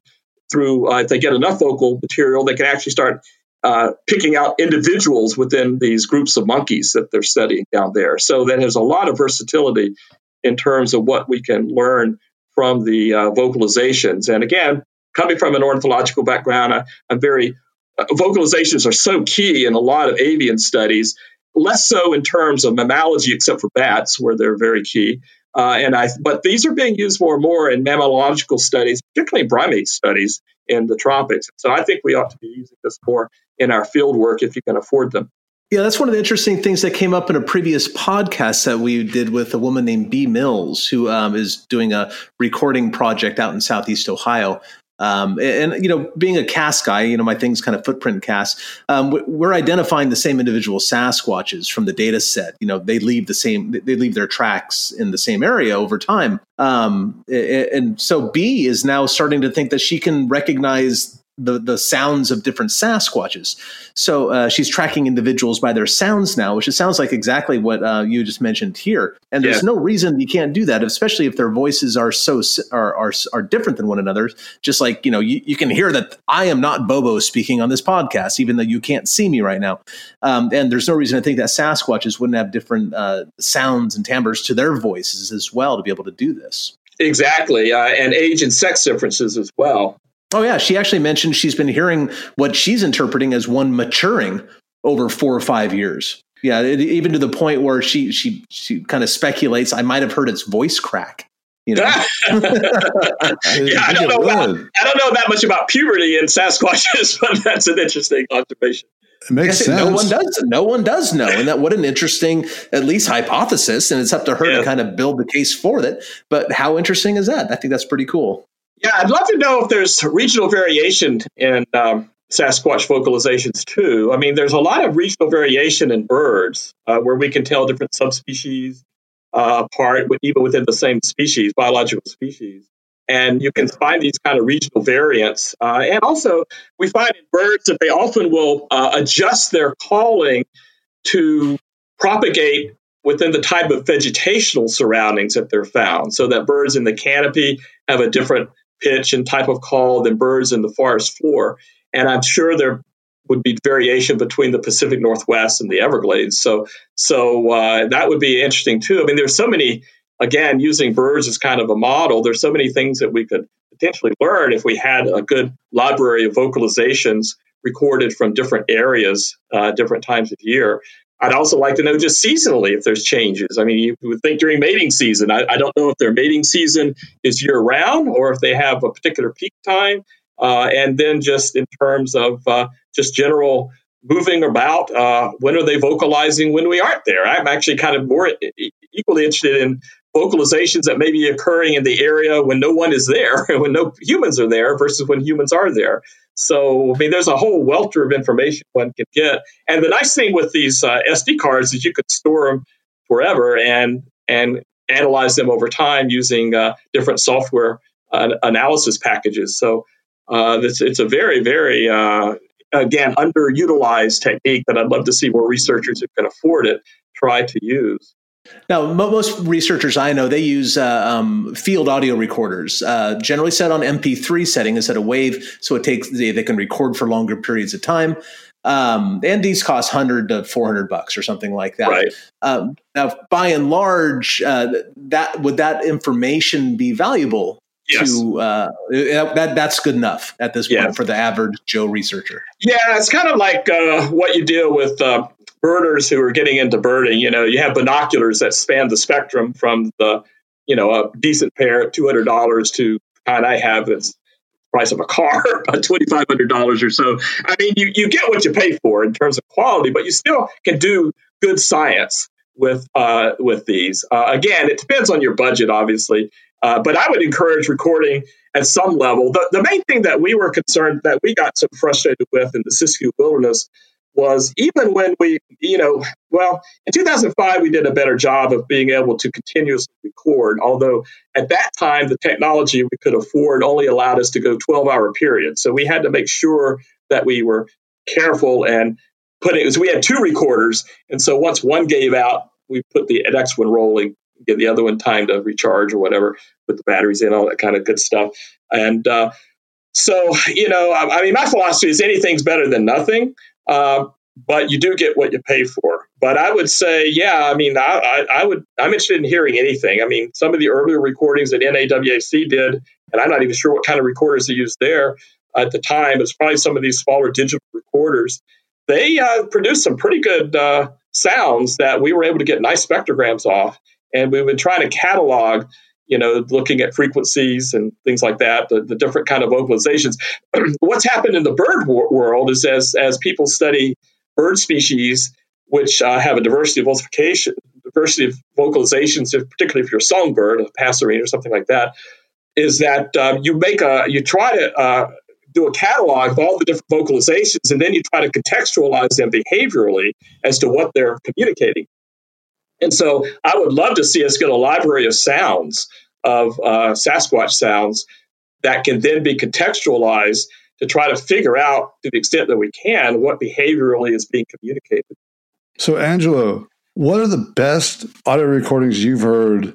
through uh, if they get enough vocal material, they can actually start uh, picking out individuals within these groups of monkeys that they're studying down there. So that has a lot of versatility in terms of what we can learn from the uh, vocalizations. And again, coming from an ornithological background, I, am very uh, vocalizations are so key in a lot of avian studies. Less so in terms of mammalogy, except for bats, where they're very key. Uh, and I, but these are being used more and more in mammalogical studies, particularly primate studies in the tropics. So I think we ought to be using this more in our field work if you can afford them. Yeah, that's one of the interesting things that came up in a previous podcast that we did with a woman named B. Mills, who um, is doing a recording project out in Southeast Ohio. Um, and, you know, being a cast guy, you know, my thing's kind of footprint cast. Um, we're identifying the same individual Sasquatches from the data set. You know, they leave the same, they leave their tracks in the same area over time. Um, and so B is now starting to think that she can recognize the the sounds of different Sasquatches. So uh, she's tracking individuals by their sounds now, which it sounds like exactly what uh, you just mentioned here. And there's yeah. no reason you can't do that, especially if their voices are so are are, are different than one another. Just like you know, you, you can hear that I am not Bobo speaking on this podcast, even though you can't see me right now. Um, and there's no reason to think that Sasquatches wouldn't have different uh, sounds and timbres to their voices as well to be able to do this. Exactly, uh, and age and sex differences as well. Oh yeah, she actually mentioned she's been hearing what she's interpreting as one maturing over four or five years. Yeah, it, even to the point where she she she kind of speculates I might have heard its voice crack. You know, yeah, I don't know. About, I don't know that much about puberty in Sasquatches, but that's an interesting observation. It makes sense. No one does. No one does know, and that what an interesting, at least hypothesis. And it's up to her yeah. to kind of build the case for that. But how interesting is that? I think that's pretty cool. Yeah, I'd love to know if there's regional variation in um, Sasquatch vocalizations too. I mean, there's a lot of regional variation in birds uh, where we can tell different subspecies uh, apart, even within the same species, biological species. And you can find these kind of regional variants. Uh, and also, we find in birds that they often will uh, adjust their calling to propagate within the type of vegetational surroundings that they're found. So that birds in the canopy have a different pitch and type of call than birds in the forest floor. And I'm sure there would be variation between the Pacific Northwest and the Everglades. So, so uh, that would be interesting too. I mean, there's so many again, using birds as kind of a model, there's so many things that we could potentially learn if we had a good library of vocalizations recorded from different areas, uh, different times of year. I'd also like to know just seasonally if there's changes. I mean, you would think during mating season. I, I don't know if their mating season is year round or if they have a particular peak time. Uh, and then just in terms of uh, just general moving about, uh, when are they vocalizing when we aren't there? I'm actually kind of more equally interested in vocalizations that may be occurring in the area when no one is there, when no humans are there, versus when humans are there. So, I mean, there's a whole welter of information one can get. And the nice thing with these uh, SD cards is you could store them forever and and analyze them over time using uh, different software uh, analysis packages. So, uh, it's, it's a very, very uh, again underutilized technique that I'd love to see more researchers who can afford it try to use. Now, most researchers I know they use uh, um, field audio recorders, uh, generally set on MP3 setting instead of wave, so it takes they, they can record for longer periods of time. Um, and these cost hundred to four hundred bucks or something like that. Right. Um, now, by and large, uh, that would that information be valuable Yes. to uh, that that's good enough at this point for the average Joe researcher. Yeah, it's kind of like uh, what you deal with uh, birders who are getting into birding. You know, you have binoculars that span the spectrum from the, you know, a decent pair at two hundred dollars to kind I have it's price of a car, twenty five hundred dollars or so. I mean, you you get what you pay for in terms of quality, but you still can do good science with uh, with these. Uh, again, it depends on your budget, obviously. Uh, but I would encourage recording at some level. The, the main thing that we were concerned that we got so frustrated with in the Siskiyou Wilderness was even when we, you know, well, in 2005, we did a better job of being able to continuously record, although at that time, the technology we could afford only allowed us to go 12 hour periods. So we had to make sure that we were careful and put it, so we had two recorders. And so once one gave out, we put the next one rolling, give the other one time to recharge or whatever, put the batteries in, all that kind of good stuff. And uh, so, you know, I, I mean, my philosophy is anything's better than nothing. Uh, but you do get what you pay for. But I would say, yeah, I mean, I, I, I would, I'm interested in hearing anything. I mean, some of the earlier recordings that NAWAC did, and I'm not even sure what kind of recorders they used there at the time. It's probably some of these smaller digital recorders. They uh, produced some pretty good uh, sounds that we were able to get nice spectrograms off, and we've been trying to catalog. You know, looking at frequencies and things like that, the, the different kind of vocalizations. What's happened in the bird wor- world is as as people study bird species which uh, have a diversity of vocalification, diversity of vocalizations, if, particularly if you're a songbird, a passerine or something like that, is that um, you make a you try to uh, do a catalog of all the different vocalizations, and then you try to contextualize them behaviorally as to what they're communicating. And so, I would love to see us get a library of sounds of uh, Sasquatch sounds that can then be contextualized to try to figure out, to the extent that we can, what behaviorally is being communicated. So, Angelo, what are the best audio recordings you've heard?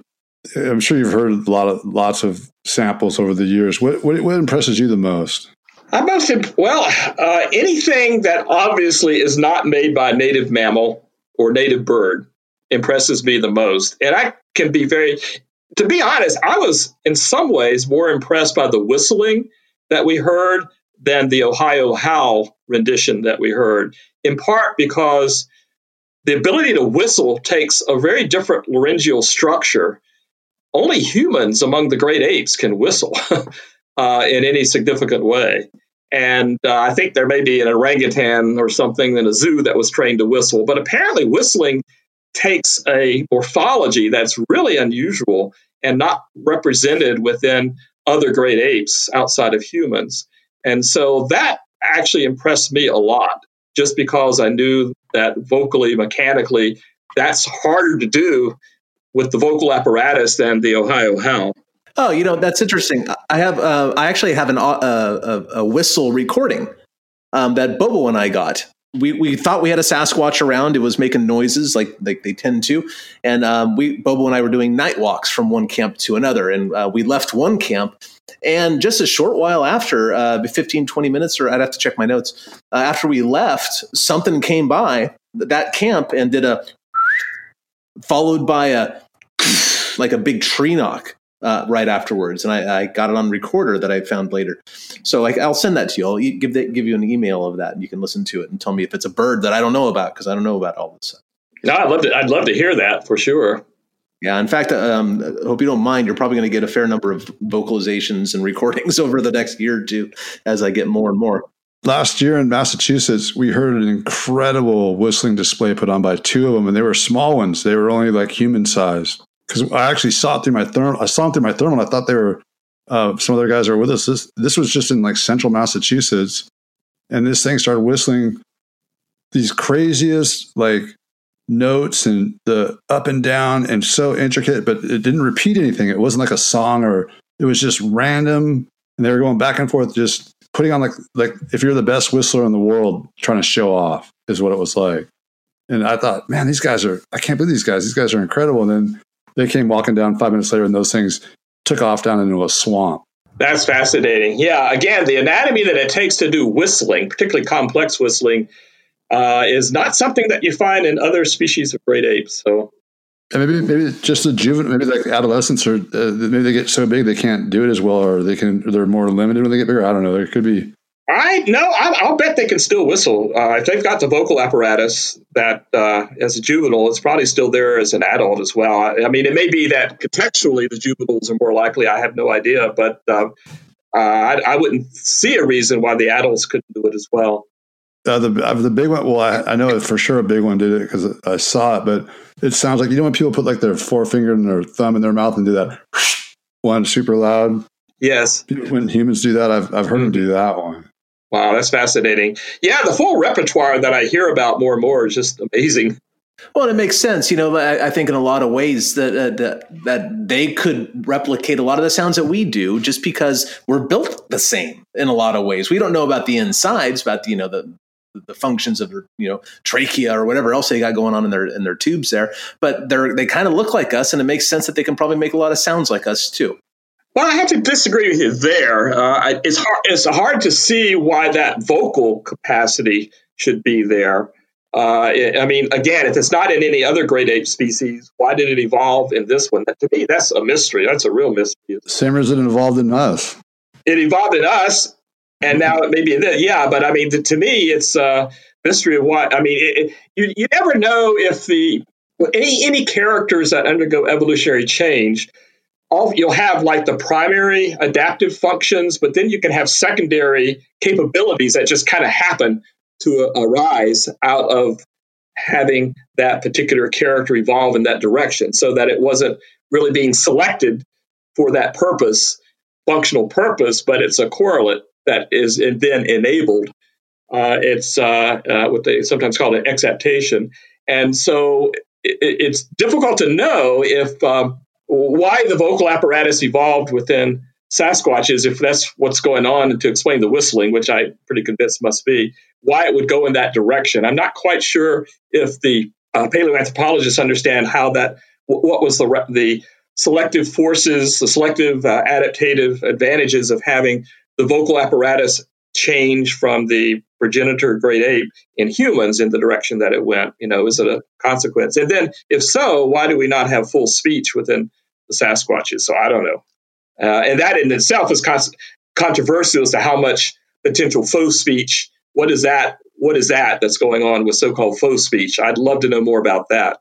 I'm sure you've heard a lot of lots of samples over the years. What what, what impresses you the most? I most imp- well uh, anything that obviously is not made by a native mammal or native bird impresses me the most, and I can be very. To be honest, I was in some ways more impressed by the whistling that we heard than the Ohio Howl rendition that we heard, in part because the ability to whistle takes a very different laryngeal structure. Only humans among the great apes can whistle uh, in any significant way. And uh, I think there may be an orangutan or something in a zoo that was trained to whistle, but apparently whistling takes a morphology that's really unusual and not represented within other great apes outside of humans. And so that actually impressed me a lot just because I knew that vocally, mechanically, that's harder to do with the vocal apparatus than the Ohio Howl. Oh, you know that's interesting. I have, uh, I actually have an, uh, a, a whistle recording um, that Bobo and I got. We, we thought we had a Sasquatch around. It was making noises like like they tend to, and um, we Bobo and I were doing night walks from one camp to another, and uh, we left one camp, and just a short while after, uh, 15, 20 minutes, or I'd have to check my notes. Uh, after we left, something came by that camp and did a followed by a like a big tree knock uh, right afterwards, and I, I, got it on recorder that I found later. So like, I'll send that to you. I'll give that, give you an email of that, and you can listen to it and tell me if it's a bird that I don't know about because I don't know about all this stuff. No, I'd love to. I'd love to hear that for sure. Yeah, in fact, um, I hope you don't mind. You're probably going to get a fair number of vocalizations and recordings over the next year or two as I get more and more. Last year in Massachusetts, we heard an incredible whistling display put on by two of them, and they were small ones. They were only like human sized. Because I actually saw it through my thermal. I saw them through my thermal. I thought they were uh, some other guys are with us. This this was just in like central Massachusetts, and this thing started whistling these craziest like notes and the up and down and so intricate, but it didn't repeat anything. It wasn't like a song or it was just random. And they were going back and forth, just putting on like like if you're the best whistler in the world, trying to show off is what it was like. And I thought, man, these guys are I can't believe these guys. These guys are incredible. And then they came walking down five minutes later and those things took off down into a swamp. That's fascinating. Yeah, again, the anatomy that it takes to do whistling, particularly complex whistling, uh, is not something that you find in other species of great apes. So and maybe maybe just the juvenile, maybe like adolescents, or uh, maybe they get so big they can't do it as well, or they can they're more limited when they get bigger. I don't know. There could be. I no, I, will bet they can still whistle. Uh, if they've got the vocal apparatus that uh, as a juvenile, it's probably still there as an adult as well. I, I, mean, it may be that contextually the juveniles are more likely. I have no idea, but uh, uh I, I, wouldn't see a reason why the adults couldn't do it as well. Uh, the uh, the big one. Well, I, I know for sure a big one did it because I saw it. But it sounds like you know when people put like their forefinger and their thumb in their mouth and do that one super loud. Yes, when humans do that, I've I've heard them do that one. Wow, that's fascinating. Yeah, the full repertoire that I hear about more and more is just amazing. Well, it makes sense. You know, I, I think in a lot of ways that, uh, that that they could replicate a lot of the sounds that we do, just because we're built the same in a lot of ways. We don't know about the insides, about the, you know the the functions of their you know trachea or whatever else they got going on in their in their tubes there but they're they kind of look like us and it makes sense that they can probably make a lot of sounds like us too well, I have to disagree with you there. Uh, it's hard. It's hard to see why that vocal capacity should be there. Uh, I mean, again, if it's not in any other great ape species, why did it evolve in this one? To me, that's a mystery. That's a real mystery. Same as it evolved in us. It evolved in us, and now it may be this. Yeah, but I mean, to, to me, it's a mystery of what. I mean, it, it, you you never know if the any any characters that undergo evolutionary change. All, you'll have like the primary adaptive functions, but then you can have secondary capabilities that just kind of happen to arise out of having that particular character evolve in that direction so that it wasn't really being selected for that purpose, functional purpose, but it's a correlate that is then enabled. Uh, it's uh, uh, what they sometimes call an exaptation. And so it, it's difficult to know if um, why the vocal apparatus evolved within Sasquatches, if that's what's going on to explain the whistling, which I'm pretty convinced must be, why it would go in that direction. I'm not quite sure if the uh, paleoanthropologists understand how that, what was the, the selective forces, the selective uh, adaptative advantages of having the vocal apparatus change from the progenitor great ape in humans in the direction that it went? You know, is it a consequence? And then, if so, why do we not have full speech within Sasquatches? So I don't know. Uh, and that in itself is con- controversial as to how much potential faux speech. What is that? What is that that's going on with so-called faux speech? I'd love to know more about that.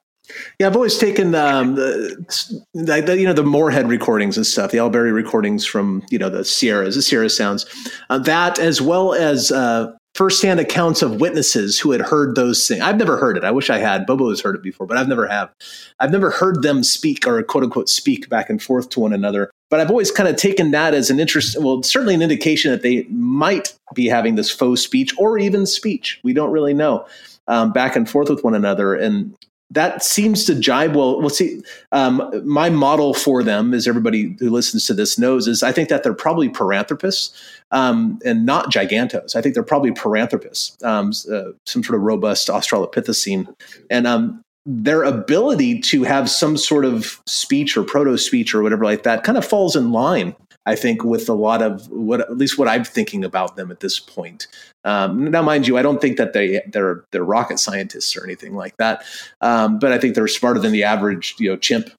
Yeah, I've always taken um, the, the, you know the Morehead recordings and stuff, the Al Berry recordings from you know the Sierras, the Sierra sounds, uh, that as well as uh, firsthand accounts of witnesses who had heard those things. I've never heard it. I wish I had. Bobo has heard it before, but I've never have. I've never heard them speak or quote unquote speak back and forth to one another. But I've always kind of taken that as an interest, well, certainly an indication that they might be having this faux speech or even speech. We don't really know. Um, back and forth with one another. And that seems to jibe well. Well, see, um, my model for them, as everybody who listens to this knows, is I think that they're probably paranthropists um, and not gigantos. I think they're probably paranthropists, um, uh, some sort of robust Australopithecine, and um, their ability to have some sort of speech or proto speech or whatever like that kind of falls in line I think with a lot of what at least what I'm thinking about them at this point. Um, now, mind you, I don't think that they they're they're rocket scientists or anything like that, um, but I think they're smarter than the average you know chimp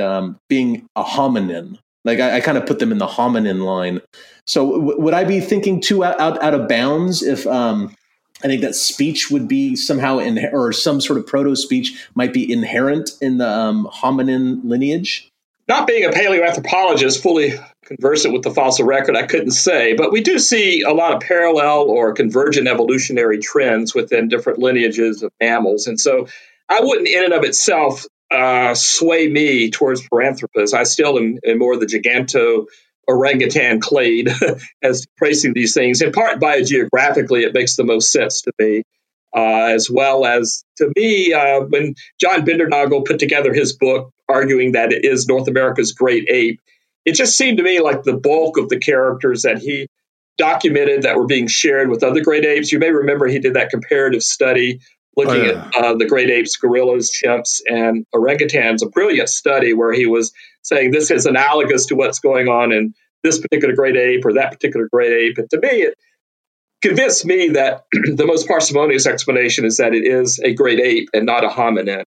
um, being a hominin. Like I, I kind of put them in the hominin line. So w- would I be thinking too out, out, out of bounds if um, I think that speech would be somehow in or some sort of proto speech might be inherent in the um, hominin lineage? Not being a paleoanthropologist, fully conversant with the fossil record, I couldn't say, but we do see a lot of parallel or convergent evolutionary trends within different lineages of mammals. And so I wouldn't, in and of itself, uh, sway me towards Paranthropus. I still am, am more the giganto orangutan clade as tracing these things. In part, biogeographically, it makes the most sense to me. Uh, as well as to me, uh, when John Bindernagel put together his book arguing that it is North America's great ape, it just seemed to me like the bulk of the characters that he documented that were being shared with other great apes. You may remember he did that comparative study looking oh, yeah. at uh, the great apes, gorillas, chimps, and orangutans, a brilliant study where he was saying this is analogous to what's going on in this particular great ape or that particular great ape. And to me, it convinced me that the most parsimonious explanation is that it is a great ape and not a hominin.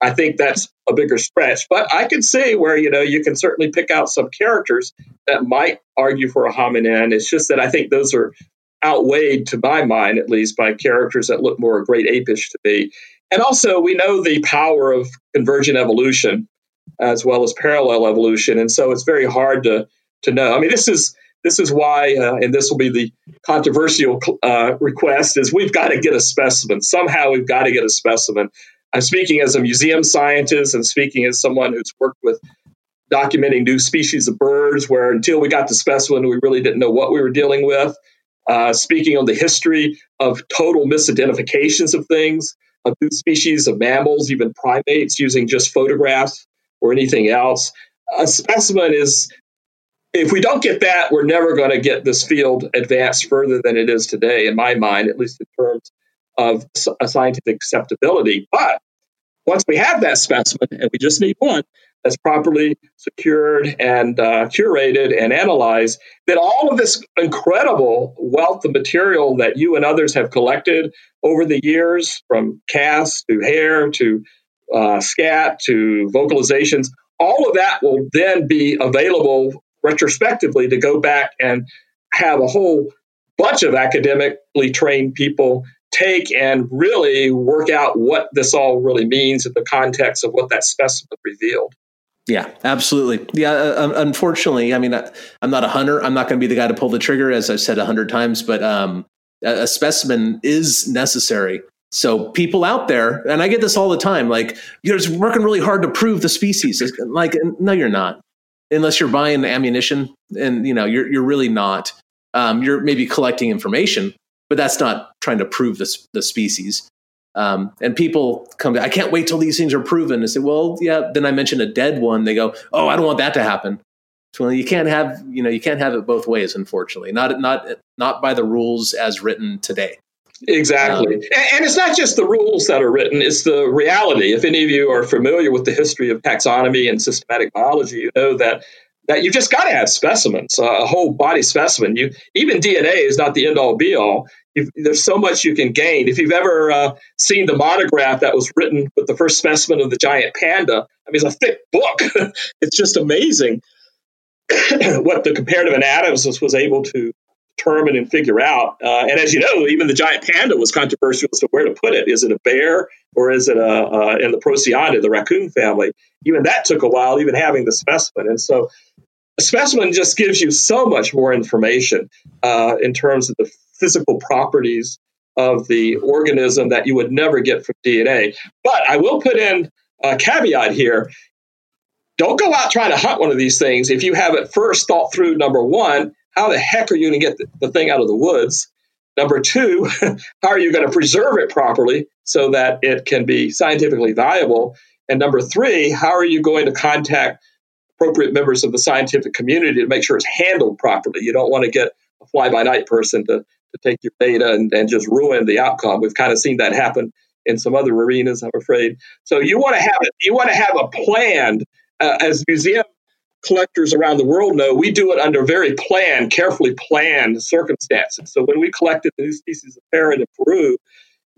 I think that's a bigger stretch, but I can see where you know you can certainly pick out some characters that might argue for a hominin. It's just that I think those are outweighed, to my mind at least, by characters that look more great apish to me. And also, we know the power of convergent evolution as well as parallel evolution. And so it's very hard to to know. I mean, this is this is why, uh, and this will be the controversial uh, request: is we've got to get a specimen somehow. We've got to get a specimen. I'm speaking as a museum scientist and speaking as someone who's worked with documenting new species of birds, where until we got the specimen, we really didn't know what we were dealing with. Uh, speaking on the history of total misidentifications of things, of new species of mammals, even primates, using just photographs or anything else. A specimen is, if we don't get that, we're never going to get this field advanced further than it is today, in my mind, at least in terms of a scientific acceptability. But once we have that specimen, and we just need one that's properly secured and uh, curated and analyzed, then all of this incredible wealth of material that you and others have collected over the years, from casts to hair to uh, scat to vocalizations, all of that will then be available retrospectively to go back and have a whole bunch of academically trained people take and really work out what this all really means in the context of what that specimen revealed. Yeah, absolutely. Yeah, uh, unfortunately, I mean, I, am not a hunter. I'm not going to be the guy to pull the trigger, as I've said a hundred times. But um, a, a, specimen is necessary so people out there, and I get this all the time, like you're just working really hard to prove the species. Like, no, you're not, unless you're buying ammunition, and you know you're you're really not. Um, you're maybe collecting information, but that's not trying to prove the the species. Um, and people come, to, I can't wait till these things are proven. I say, well, yeah. Then I mention a dead one. They go, oh, I don't want that to happen. So well, you can't have, you know, you can't have it both ways. Unfortunately, not not not by the rules as written today. Exactly. Um, and, it's not just the rules that are written, it's the reality. If any of you are familiar with the history of taxonomy and systematic biology, you know that that you've just got to have specimens, a whole body specimen. You even DNA is not the end all be all. You've, there's so much you can gain. If you've ever uh, seen the monograph that was written with the first specimen of the giant panda, I mean, it's a thick book. it's just amazing what the comparative anatomist was able to determine and figure out. Uh, and as you know, even the giant panda was controversial as to where to put it. Is it a bear or is it a, uh, in the Procyon, the raccoon family? Even that took a while, even having the specimen. And so specimen just gives you so much more information uh, in terms of the physical properties of the organism that you would never get from DNA. But I will put in a caveat here. Don't go out trying to hunt one of these things if you haven't first thought through number one, how the heck are you going to get the, the thing out of the woods? Number two, how are you going to preserve it properly so that it can be scientifically viable? And number three, how are you going to contact appropriate members of the scientific community to make sure it's handled properly? You don't want to get a fly by night person to, to take your data and, and just ruin the outcome. We've kind of seen that happen in some other arenas, I'm afraid. So you want to have it, you want to have a plan uh, as museum collectors around the world know, we do it under very planned, carefully planned circumstances. So when we collected the new species of parrot in Peru,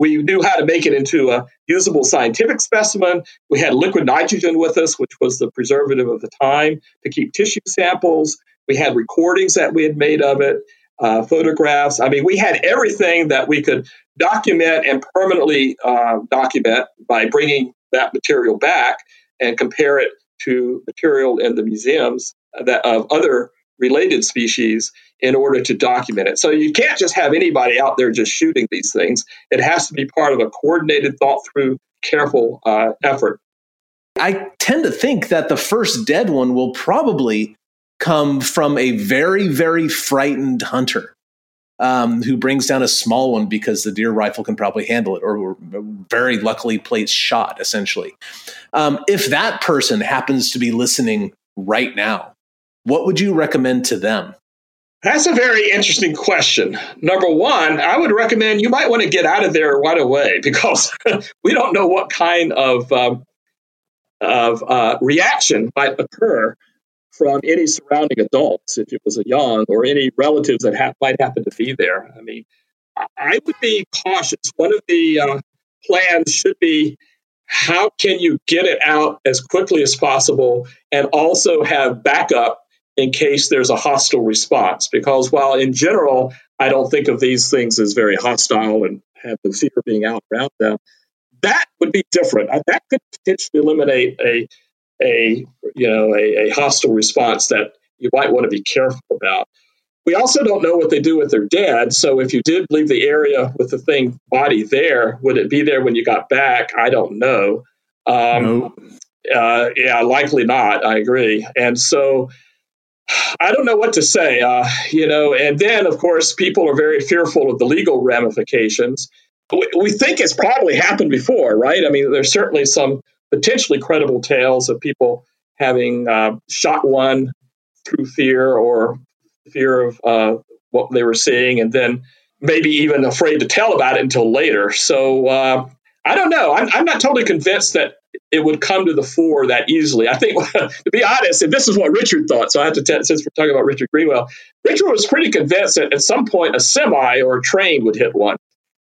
we knew how to make it into a usable scientific specimen. We had liquid nitrogen with us, which was the preservative of the time, to keep tissue samples. We had recordings that we had made of it, uh, photographs. I mean, we had everything that we could document and permanently uh, document by bringing that material back and compare it to material in the museums that of other related species in order to document it. So you can't just have anybody out there just shooting these things. It has to be part of a coordinated, thought through, careful uh, effort. I tend to think that the first dead one will probably come from a very, very frightened hunter um, who brings down a small one because the deer rifle can probably handle it, or very luckily placed shot, essentially. Um, if that person happens to be listening right now, what would you recommend to them? That's a very interesting question. Number one, I would recommend you might want to get out of there right away because we don't know what kind of um, of uh, reaction might occur from any surrounding adults if it was a young or any relatives that ha- might happen to be there. I mean, I would be cautious. One of the uh, plans should be how can you get it out as quickly as possible and also have backup in case there's a hostile response. Because while in general, I don't think of these things as very hostile and have the fear being out around them, that would be different. That could potentially eliminate a a you know a, a hostile response that you might want to be careful about. We also don't know what they do with their dead. So if you did leave the area with the thing body there, would it be there when you got back? I don't know. Um, nope. uh, yeah, likely not. I agree. And so I don't know what to say. Uh, you know, and then of course people are very fearful of the legal ramifications. We, we think it's probably happened before, right? I mean, there's certainly some potentially credible tales of people having uh, shot one through fear or fear of uh, what they were seeing, and then maybe even afraid to tell about it until later. So uh, I don't know. I'm, I'm, not totally convinced that it would come to the fore that easily. I think, to be honest, and this is what Richard thought, so I have to tell, since we're talking about Richard Greenwell, Richard was pretty convinced that at some point a semi or a train would hit one,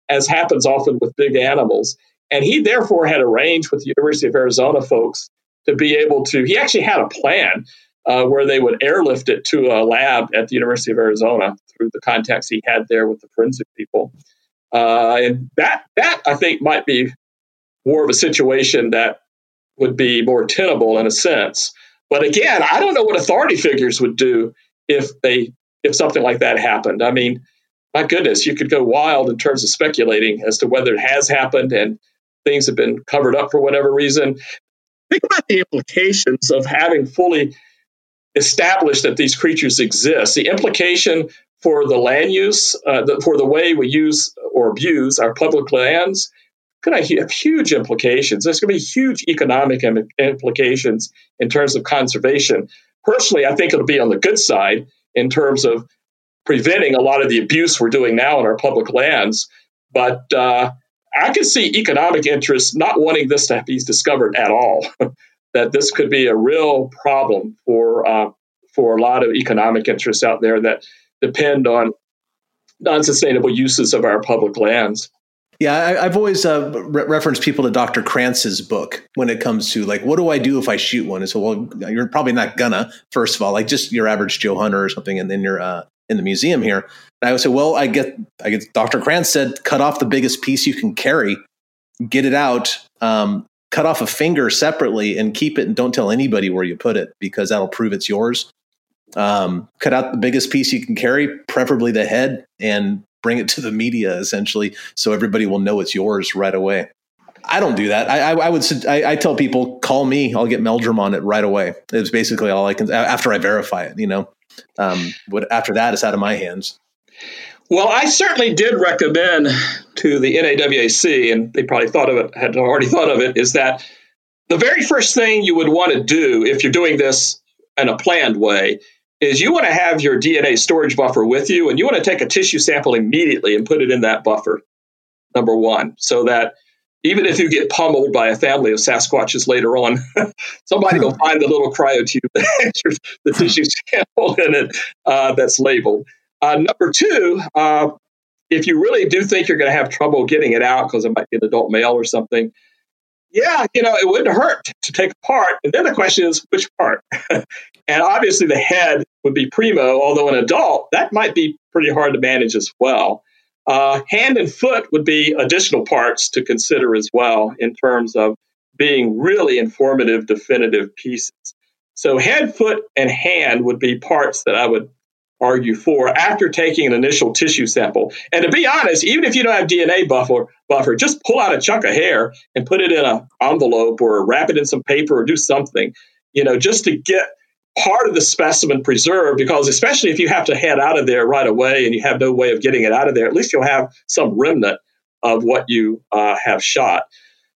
as happens often with big animals. And he therefore had arranged with the University of Arizona folks to be able to, he actually had a plan uh, where they would airlift it to a lab at the University of Arizona through the contacts he had there with the forensic people. Uh, and that, that I think might be more of a situation that would be more tenable in a sense. But again, I don't know what authority figures would do if they if something like that happened. I mean, my goodness, you could go wild in terms of speculating as to whether it has happened and things have been covered up for whatever reason. Think about the implications of having fully established that these creatures exist. The implication for the land use, uh, the, for the way we use or abuse our public lands, going to have huge implications. There's going to be huge economic implications in terms of conservation. Personally, I think it'll be on the good side in terms of preventing a lot of the abuse we're doing now in our public lands. But uh, I can see economic interests not wanting this to be discovered at all. that this could be a real problem for uh, for a lot of economic interests out there that depend on non-sustainable uses of our public lands. Yeah, I, have always uh, re- referenced people to Dr. Krantz's book when it comes to like, what do I do if I shoot one? And so, well, you're probably not gonna. First of all, like just your average Joe Hunter or something, and then you're uh, in the museum here. And I would say, well, I get, I get. Dr. Krantz said, cut off the biggest piece you can carry, get it out, um, cut off a finger separately, and keep it, and don't tell anybody where you put it because that'll prove it's yours. Um, cut out the biggest piece you can carry, preferably the head, and bring it to the media essentially, so everybody will know it's yours right away. I don't do that. I, I, I would. I, I, tell people, call me. I'll get Meldrum on it right away. It's basically all I can. After I verify it, you know. Um, but after that, it's out of my hands. Well, I certainly did recommend to the NAWAC, and they probably thought of it, had already thought of it, is that the very first thing you would want to do if you're doing this in a planned way is you want to have your DNA storage buffer with you, and you want to take a tissue sample immediately and put it in that buffer. Number one, so that even if you get pummeled by a family of Sasquatches later on, somebody will find the little cryotube that has the tissue sample in it uh, that's labeled. Uh, number two, uh, if you really do think you're going to have trouble getting it out because it might be an adult male or something, yeah, you know, it wouldn't hurt to take a part. And then the question is, which part? and obviously, the head would be primo, although an adult, that might be pretty hard to manage as well. Uh, hand and foot would be additional parts to consider as well in terms of being really informative, definitive pieces. So, head, foot, and hand would be parts that I would argue for after taking an initial tissue sample. And to be honest, even if you don't have DNA buffer, buffer, just pull out a chunk of hair and put it in an envelope or wrap it in some paper or do something, you know, just to get part of the specimen preserved because especially if you have to head out of there right away and you have no way of getting it out of there, at least you'll have some remnant of what you uh, have shot.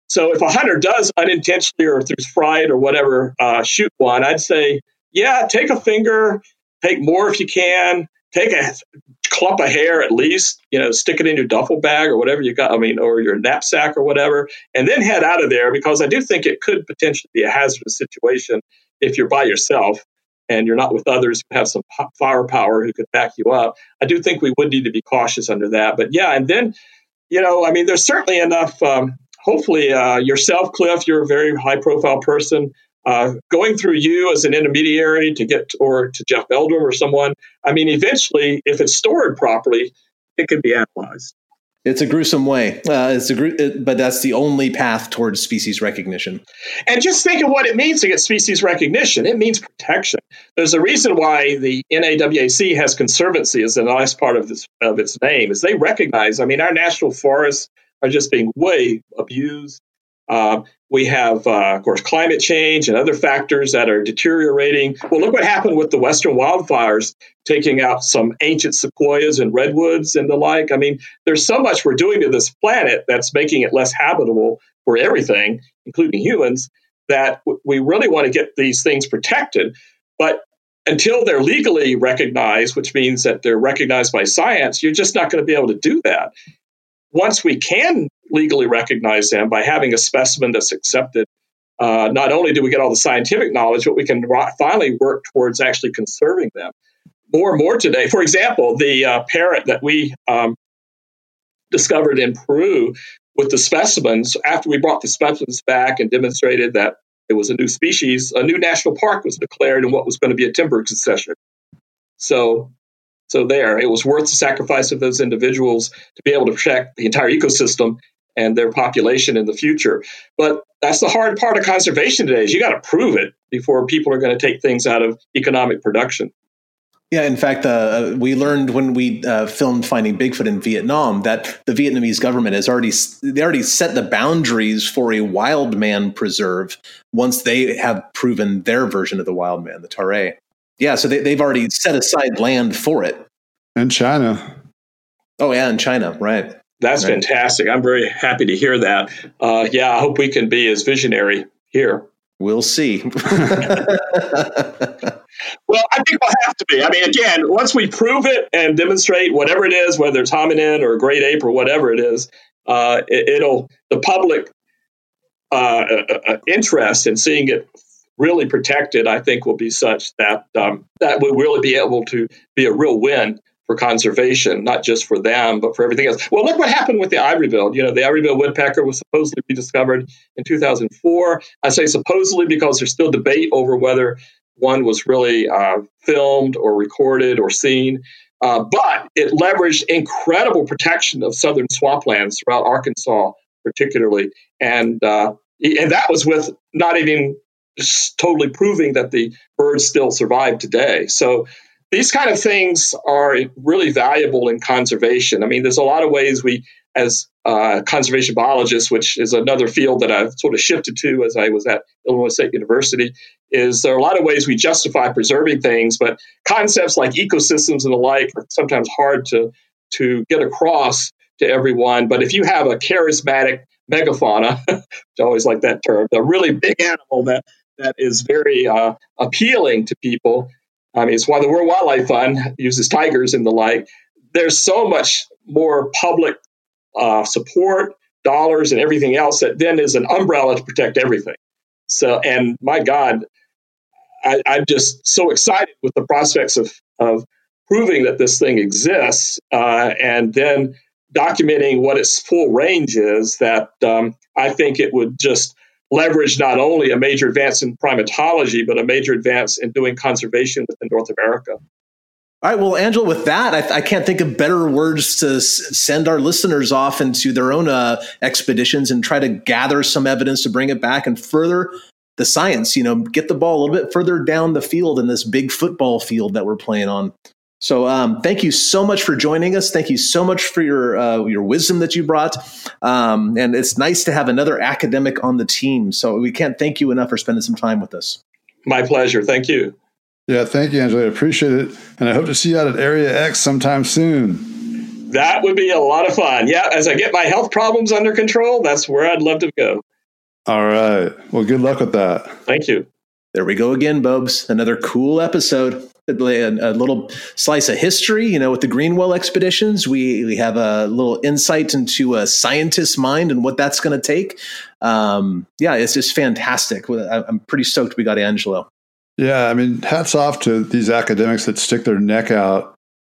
So if a hunter does unintentionally or through fright or whatever uh, shoot one, I'd say, yeah, take a finger, take more if you can. Take a clump of hair at least, you know, stick it in your duffel bag or whatever you got, I mean, or your knapsack or whatever, and then head out of there because I do think it could potentially be a hazardous situation if you're by yourself and you're not with others who have some firepower who could back you up. I do think we would need to be cautious under that. But yeah, and then, you know, I mean, there's certainly enough. Um, hopefully, uh, yourself, Cliff, you're a very high profile person uh, going through you as an intermediary to get or to Jeff Meldrum or someone. I mean, eventually, if it's stored properly, it can be analyzed. It's a gruesome way. Uh, it's a gru- it, but that's the only path towards species recognition. And just think of what it means to get species recognition. It means protection. There's a reason why the NAWAC has conservancy as the last part of this of its name. Is they recognize. I mean, our national forests are just being way abused uh, we have, uh, of course, climate change and other factors that are deteriorating. Well, look what happened with the Western wildfires, taking out some ancient sequoias and redwoods and the like. I mean, there's so much we're doing to this planet that's making it less habitable for everything, including humans, that we really want to get these things protected. But until they're legally recognized, which means that they're recognized by science, you're just not going to be able to do that. Once we can legally recognize them by having a specimen that's accepted. Uh, not only do we get all the scientific knowledge, but we can finally work towards actually conserving them more and more today. For example, the uh, parrot that we um, discovered in Peru with the specimens, after we brought the specimens back and demonstrated that it was a new species, a new national park was declared in what was going to be a timber concession. So so there, it was worth the sacrifice of those individuals to be able to protect the entire ecosystem and their population in the future. But that's the hard part of conservation today is you got to prove it before people are going to take things out of economic production. Yeah, in fact, uh, we learned when we uh, filmed Finding Bigfoot in Vietnam that the Vietnamese government has already they already set the boundaries for a wild man preserve once they have proven their version of the wild man, the Taray. Yeah, so they, they've already set aside land for it. And China. Oh yeah, in China, right? That's right. fantastic. I'm very happy to hear that. Uh, yeah, I hope we can be as visionary here. We'll see. well, I think we'll have to be. I mean, again, once we prove it and demonstrate whatever it is, whether it's hominin or a great ape or whatever it is, uh, it, will the public uh, uh, uh, interest in seeing it really protected, I think, will be such that um, that will really be able to be a real win for conservation, not just for them, but for everything else. Well, look what happened with the ivory-billed. You know, the ivory-billed woodpecker was supposedly rediscovered in 2004. I say supposedly because there's still debate over whether one was really uh, filmed or recorded or seen. Uh, but it leveraged incredible protection of southern swamplands throughout Arkansas, particularly, and uh, and that was with not even totally proving that the birds still survive today. So these kind of things are really valuable in conservation. I mean, there's a lot of ways we, as uh, conservation biologists, which is another field that I've sort of shifted to as I was at Illinois State University, is there are a lot of ways we justify preserving things, but concepts like ecosystems and the like are sometimes hard to to get across to everyone. But if you have a charismatic megafauna, I always like that term, a really big animal that that is very uh, appealing to people, I mean, it's why the World Wildlife Fund uses tigers and the like. There's so much more public uh, support, dollars, and everything else that then is an umbrella to protect everything. So, and my God, I, am just so excited with the prospects of, of proving that this thing exists, uh, and then documenting what its full range is, that um, I think it would just leverage not only a major advance in primatology, but a major advance in doing conservation within North America. All right, well, Angelo, with that, I, I can't think of better words to s- send our listeners off into their own uh, expeditions and try to gather some evidence to bring it back and further the science. You know, get the ball a little bit further down the field in this big football field that we're playing on. So, um, thank you so much for joining us. Thank you so much for your uh, your wisdom that you brought, um, and it's nice to have another academic on the team. So, we can't thank you enough for spending some time with us. My pleasure. Thank you. Yeah, thank you, Angelo. I appreciate it. And I hope to see you out at Area X sometime soon. That would be a lot of fun. Yeah, as I get my health problems under control, that's where I'd love to go. All right. Well, good luck with that. Thank you. There we go again, Bobes. Another cool episode. A, a little slice of history, you know, with the Greenwell expeditions. We we have a little insight into a scientist's mind and what that's going to take. Um, yeah, it's just fantastic. I'm pretty stoked we got Angelo. Yeah, I mean, hats off to these academics that stick their neck out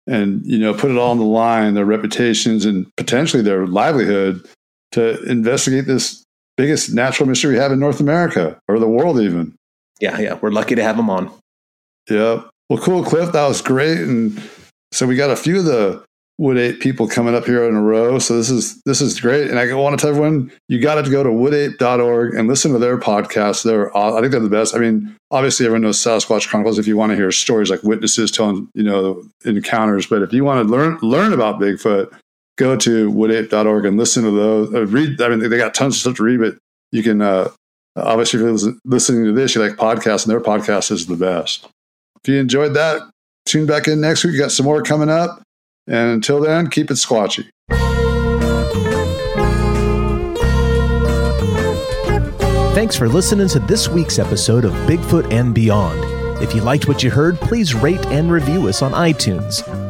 and you know put it all on the line, their reputations and potentially their livelihood to investigate this biggest natural mystery we have in North America or the world, even. Yeah, yeah, we're lucky to have them on. Yeah. Well, cool, Cliff. That was great. And so we got a few of the Wood Ape people coming up here in a row. So this is this is great. And I want to tell everyone you got to go to woodape.org and listen to their podcast. They're I think they're the best. I mean, obviously everyone knows Sasquatch Chronicles if you want to hear stories like witnesses telling, you know, encounters, but if you want to learn learn about Bigfoot, go to woodape.org and listen to those. Uh, read I mean they got tons of stuff to read, but you can uh, obviously if you're listening to this, you like podcasts and their podcast is the best. If you enjoyed that, tune back in next week. We got some more coming up. And until then, keep it squatchy. Thanks for listening to this week's episode of Bigfoot and Beyond. If you liked what you heard, please rate and review us on iTunes.